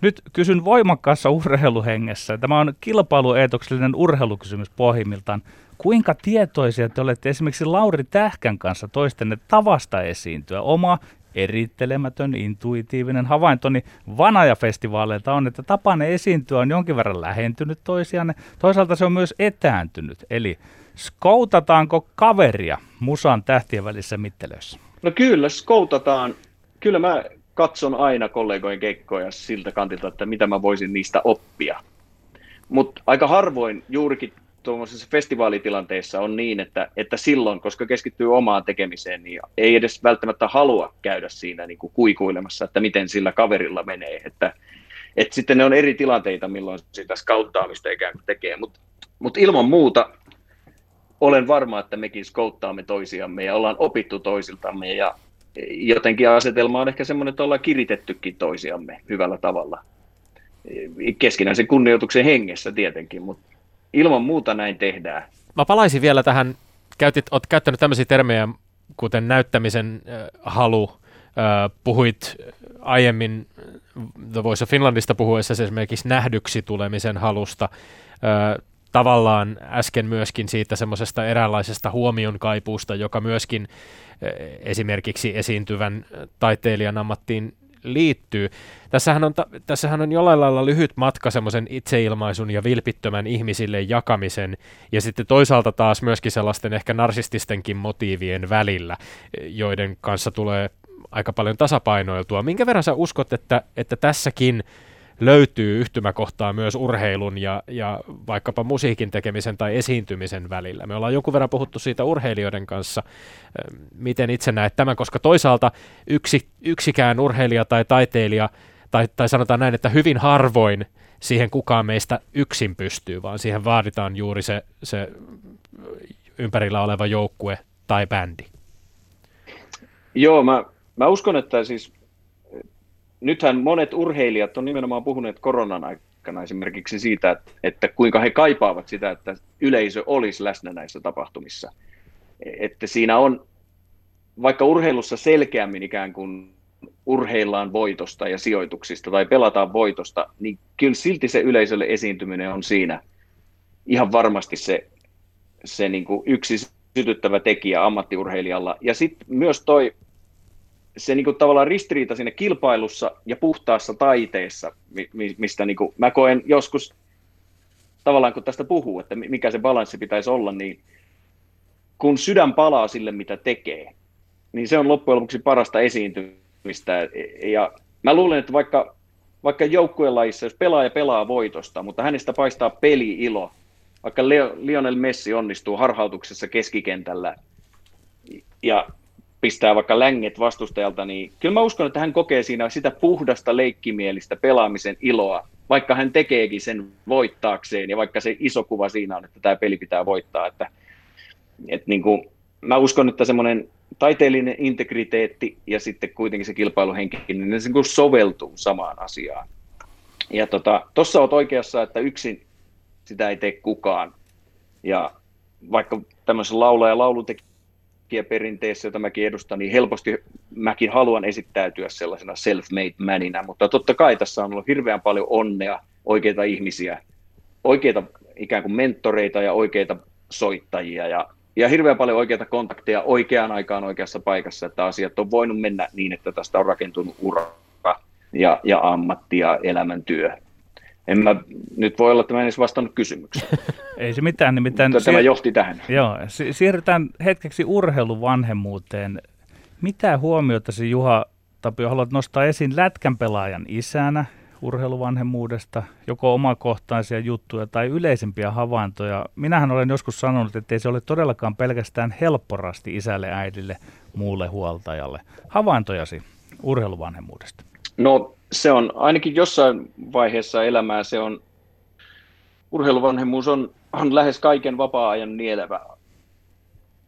B: Nyt kysyn voimakkaassa urheiluhengessä. Tämä on kilpailueetoksellinen urheilukysymys pohjimmiltaan. Kuinka tietoisia te olette esimerkiksi Lauri Tähkän kanssa toistenne tavasta esiintyä? Oma erittelemätön, intuitiivinen havaintoni Vanaja-festivaaleilta on, että tapanne esiintyä on jonkin verran lähentynyt toisianne. Toisaalta se on myös etääntynyt. Eli skoutataanko kaveria musan tähtien välissä mittelöissä?
C: No kyllä, skoutataan. Kyllä mä katson aina kollegojen kekkoja siltä kantilta, että mitä mä voisin niistä oppia. Mutta aika harvoin juurikin tuommoisessa festivaalitilanteessa on niin, että, että silloin, koska keskittyy omaan tekemiseen, niin ei edes välttämättä halua käydä siinä niin kuin kuikuilemassa, että miten sillä kaverilla menee. Että, että sitten ne on eri tilanteita, milloin sitä skauttaamista ikään kuin tekee. Mutta mut ilman muuta olen varma, että mekin skouttaamme toisiamme ja ollaan opittu toisiltamme ja jotenkin asetelma on ehkä semmoinen, että ollaan kiritettykin toisiamme hyvällä tavalla. Keskinäisen kunnioituksen hengessä tietenkin, mutta ilman muuta näin tehdään.
D: Mä palaisin vielä tähän, käytit, oot käyttänyt tämmöisiä termejä, kuten näyttämisen äh, halu, äh, puhuit aiemmin The Voice of Finlandista puhuessa esimerkiksi nähdyksi tulemisen halusta, äh, tavallaan äsken myöskin siitä semmoisesta eräänlaisesta huomion kaipuusta, joka myöskin esimerkiksi esiintyvän taiteilijan ammattiin liittyy. Tässähän on, tässähän on jollain lailla lyhyt matka semmoisen itseilmaisun ja vilpittömän ihmisille jakamisen ja sitten toisaalta taas myöskin sellaisten ehkä narsististenkin motiivien välillä, joiden kanssa tulee aika paljon tasapainoiltua. Minkä verran sä uskot, että, että tässäkin löytyy yhtymäkohtaa myös urheilun ja, ja vaikkapa musiikin tekemisen tai esiintymisen välillä. Me ollaan jonkun verran puhuttu siitä urheilijoiden kanssa, miten itse näet tämän, koska toisaalta yksi, yksikään urheilija tai taiteilija, tai, tai sanotaan näin, että hyvin harvoin siihen kukaan meistä yksin pystyy, vaan siihen vaaditaan juuri se, se ympärillä oleva joukkue tai bändi.
C: Joo, mä, mä uskon, että siis nythän monet urheilijat on nimenomaan puhuneet koronan aikana esimerkiksi siitä, että, että kuinka he kaipaavat sitä, että yleisö olisi läsnä näissä tapahtumissa. Että siinä on, vaikka urheilussa selkeämmin ikään kuin urheillaan voitosta ja sijoituksista tai pelataan voitosta, niin kyllä silti se yleisölle esiintyminen on siinä ihan varmasti se, se niin kuin yksi sytyttävä tekijä ammattiurheilijalla. Ja sitten myös toi se niin kuin, tavallaan ristiriita siinä kilpailussa ja puhtaassa taiteessa, mistä niin kuin, mä koen joskus tavallaan kun tästä puhuu, että mikä se balanssi pitäisi olla, niin kun sydän palaa sille, mitä tekee, niin se on loppujen lopuksi parasta esiintymistä. Ja mä luulen, että vaikka, vaikka joukkuelajissa, jos pelaaja pelaa voitosta, mutta hänestä paistaa peli-ilo, vaikka Lionel Messi onnistuu harhautuksessa keskikentällä ja pistää vaikka länget vastustajalta, niin kyllä mä uskon, että hän kokee siinä sitä puhdasta leikkimielistä pelaamisen iloa, vaikka hän tekeekin sen voittaakseen ja vaikka se iso kuva siinä on, että tämä peli pitää voittaa. Että, että niin kuin, mä uskon, että semmoinen taiteellinen integriteetti ja sitten kuitenkin se kilpailuhenki, niin ne niin soveltuu samaan asiaan. Ja tuossa tota, olet oikeassa, että yksin sitä ei tee kukaan. Ja vaikka tämmöisen laula- ja laulutek- perinteessä, jota mäkin edustan, niin helposti mäkin haluan esittäytyä sellaisena self-made manina, mutta totta kai tässä on ollut hirveän paljon onnea, oikeita ihmisiä, oikeita ikään kuin mentoreita ja oikeita soittajia ja, ja hirveän paljon oikeita kontakteja oikeaan aikaan oikeassa paikassa, että asiat on voinut mennä niin, että tästä on rakentunut ura ja, ja ammatti ja elämäntyö en mä, nyt voi olla, että mä en edes vastannut kysymykseen.
B: Ei se mitään, nimittäin...
C: Mutta tämä johti tähän.
B: Joo, siirrytään hetkeksi urheiluvanhemmuuteen. Mitä huomiota se Juha Tapio haluat nostaa esiin lätkän pelaajan isänä urheiluvanhemmuudesta, joko omakohtaisia juttuja tai yleisempiä havaintoja. Minähän olen joskus sanonut, että ei se ole todellakaan pelkästään helpporasti isälle, äidille, muulle huoltajalle. Havaintojasi urheiluvanhemmuudesta?
C: No se on ainakin jossain vaiheessa elämää se on, urheiluvanhemmuus on, on lähes kaiken vapaa-ajan nielevä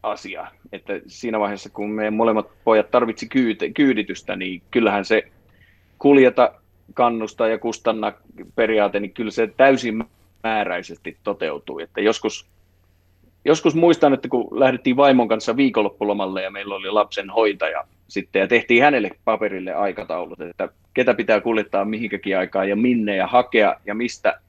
C: asia. Että siinä vaiheessa, kun me molemmat pojat tarvitsi kyyditystä, niin kyllähän se kuljeta, kannustaa ja kustanna periaate, niin kyllä se täysin määräisesti toteutuu. Että joskus, joskus muistan, että kun lähdettiin vaimon kanssa viikonloppulomalle ja meillä oli lapsen hoitaja sitten ja tehtiin hänelle paperille aikataulut, että ketä pitää kuljettaa mihinkäkin aikaan ja minne ja hakea ja mistä,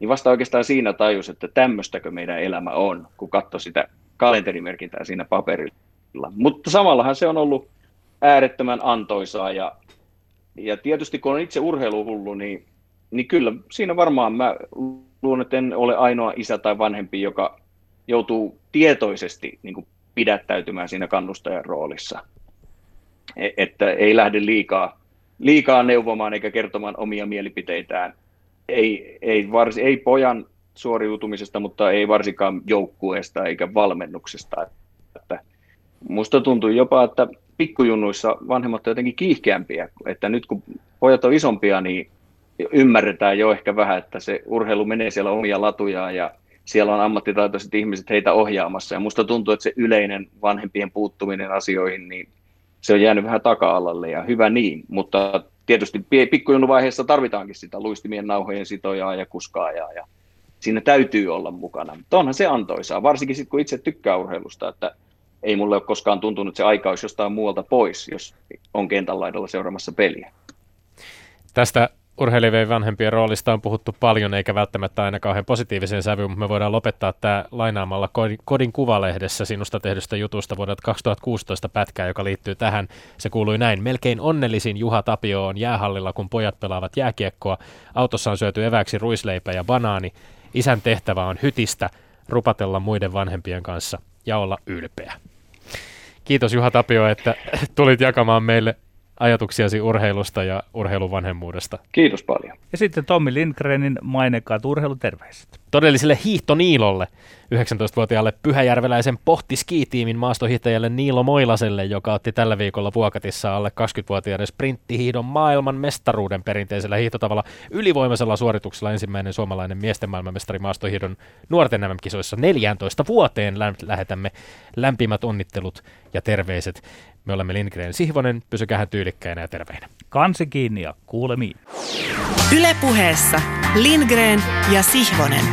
C: niin vasta oikeastaan siinä tajus, että tämmöistäkö meidän elämä on, kun katsoi sitä kalenterimerkintää siinä paperilla. Mutta samallahan se on ollut äärettömän antoisaa ja, ja tietysti kun on itse urheiluhullu, niin, niin kyllä siinä varmaan mä luulen, että en ole ainoa isä tai vanhempi, joka joutuu tietoisesti niin kuin pidättäytymään siinä kannustajan roolissa. E, että ei lähde liikaa, liikaa neuvomaan eikä kertomaan omia mielipiteitään. Ei, ei, varsi, ei pojan suoriutumisesta, mutta ei varsinkaan joukkueesta eikä valmennuksesta. Että musta tuntuu jopa, että pikkujunnuissa vanhemmat ovat jotenkin kiihkeämpiä, että nyt kun pojat on isompia, niin ymmärretään jo ehkä vähän, että se urheilu menee siellä omia latujaan ja siellä on ammattitaitoiset ihmiset heitä ohjaamassa. Ja musta tuntuu, että se yleinen vanhempien puuttuminen asioihin, niin se on jäänyt vähän taka-alalle ja hyvä niin, mutta tietysti pikkujunnu-vaiheessa tarvitaankin sitä luistimien nauhojen sitojaa ja kuskaajaa ja siinä täytyy olla mukana. Mutta onhan se antoisaa, varsinkin sitten kun itse tykkää urheilusta, että ei mulle ole koskaan tuntunut, että se aika olisi jostain muualta pois, jos on kentän laidalla seuraamassa peliä.
D: Tästä urheilijien vanhempien roolista on puhuttu paljon, eikä välttämättä aina kauhean positiivisen sävyyn, mutta me voidaan lopettaa tämä lainaamalla Kodin kuvalehdessä sinusta tehdystä jutusta vuodelta 2016 pätkää, joka liittyy tähän. Se kuului näin. Melkein onnellisin Juha Tapio on jäähallilla, kun pojat pelaavat jääkiekkoa. Autossa on syöty eväksi ruisleipä ja banaani. Isän tehtävä on hytistä, rupatella muiden vanhempien kanssa ja olla ylpeä. Kiitos Juha Tapio, että tulit jakamaan meille ajatuksiasi urheilusta ja urheilun vanhemmuudesta.
C: Kiitos paljon.
B: Ja sitten Tommi Lindgrenin mainekaat urheiluterveiset.
D: Todelliselle hiihtoniilolle, 19-vuotiaalle pyhäjärveläisen pohtiskiitiimin maastohiihtäjälle Niilo Moilaselle, joka otti tällä viikolla Vuokatissa alle 20-vuotiaiden sprinttihiidon maailman mestaruuden perinteisellä hiihtotavalla ylivoimaisella suorituksella ensimmäinen suomalainen miesten maailmanmestari maastohiidon nuorten MM-kisoissa 14 vuoteen lähetämme lämpimät onnittelut ja terveiset. Me olemme Lindgren Sihvonen, pysykähän tyylikkäinä ja terveinä.
B: Kansi kiinni ja kuulemiin.
A: Ylepuheessa Lindgren ja Sihvonen.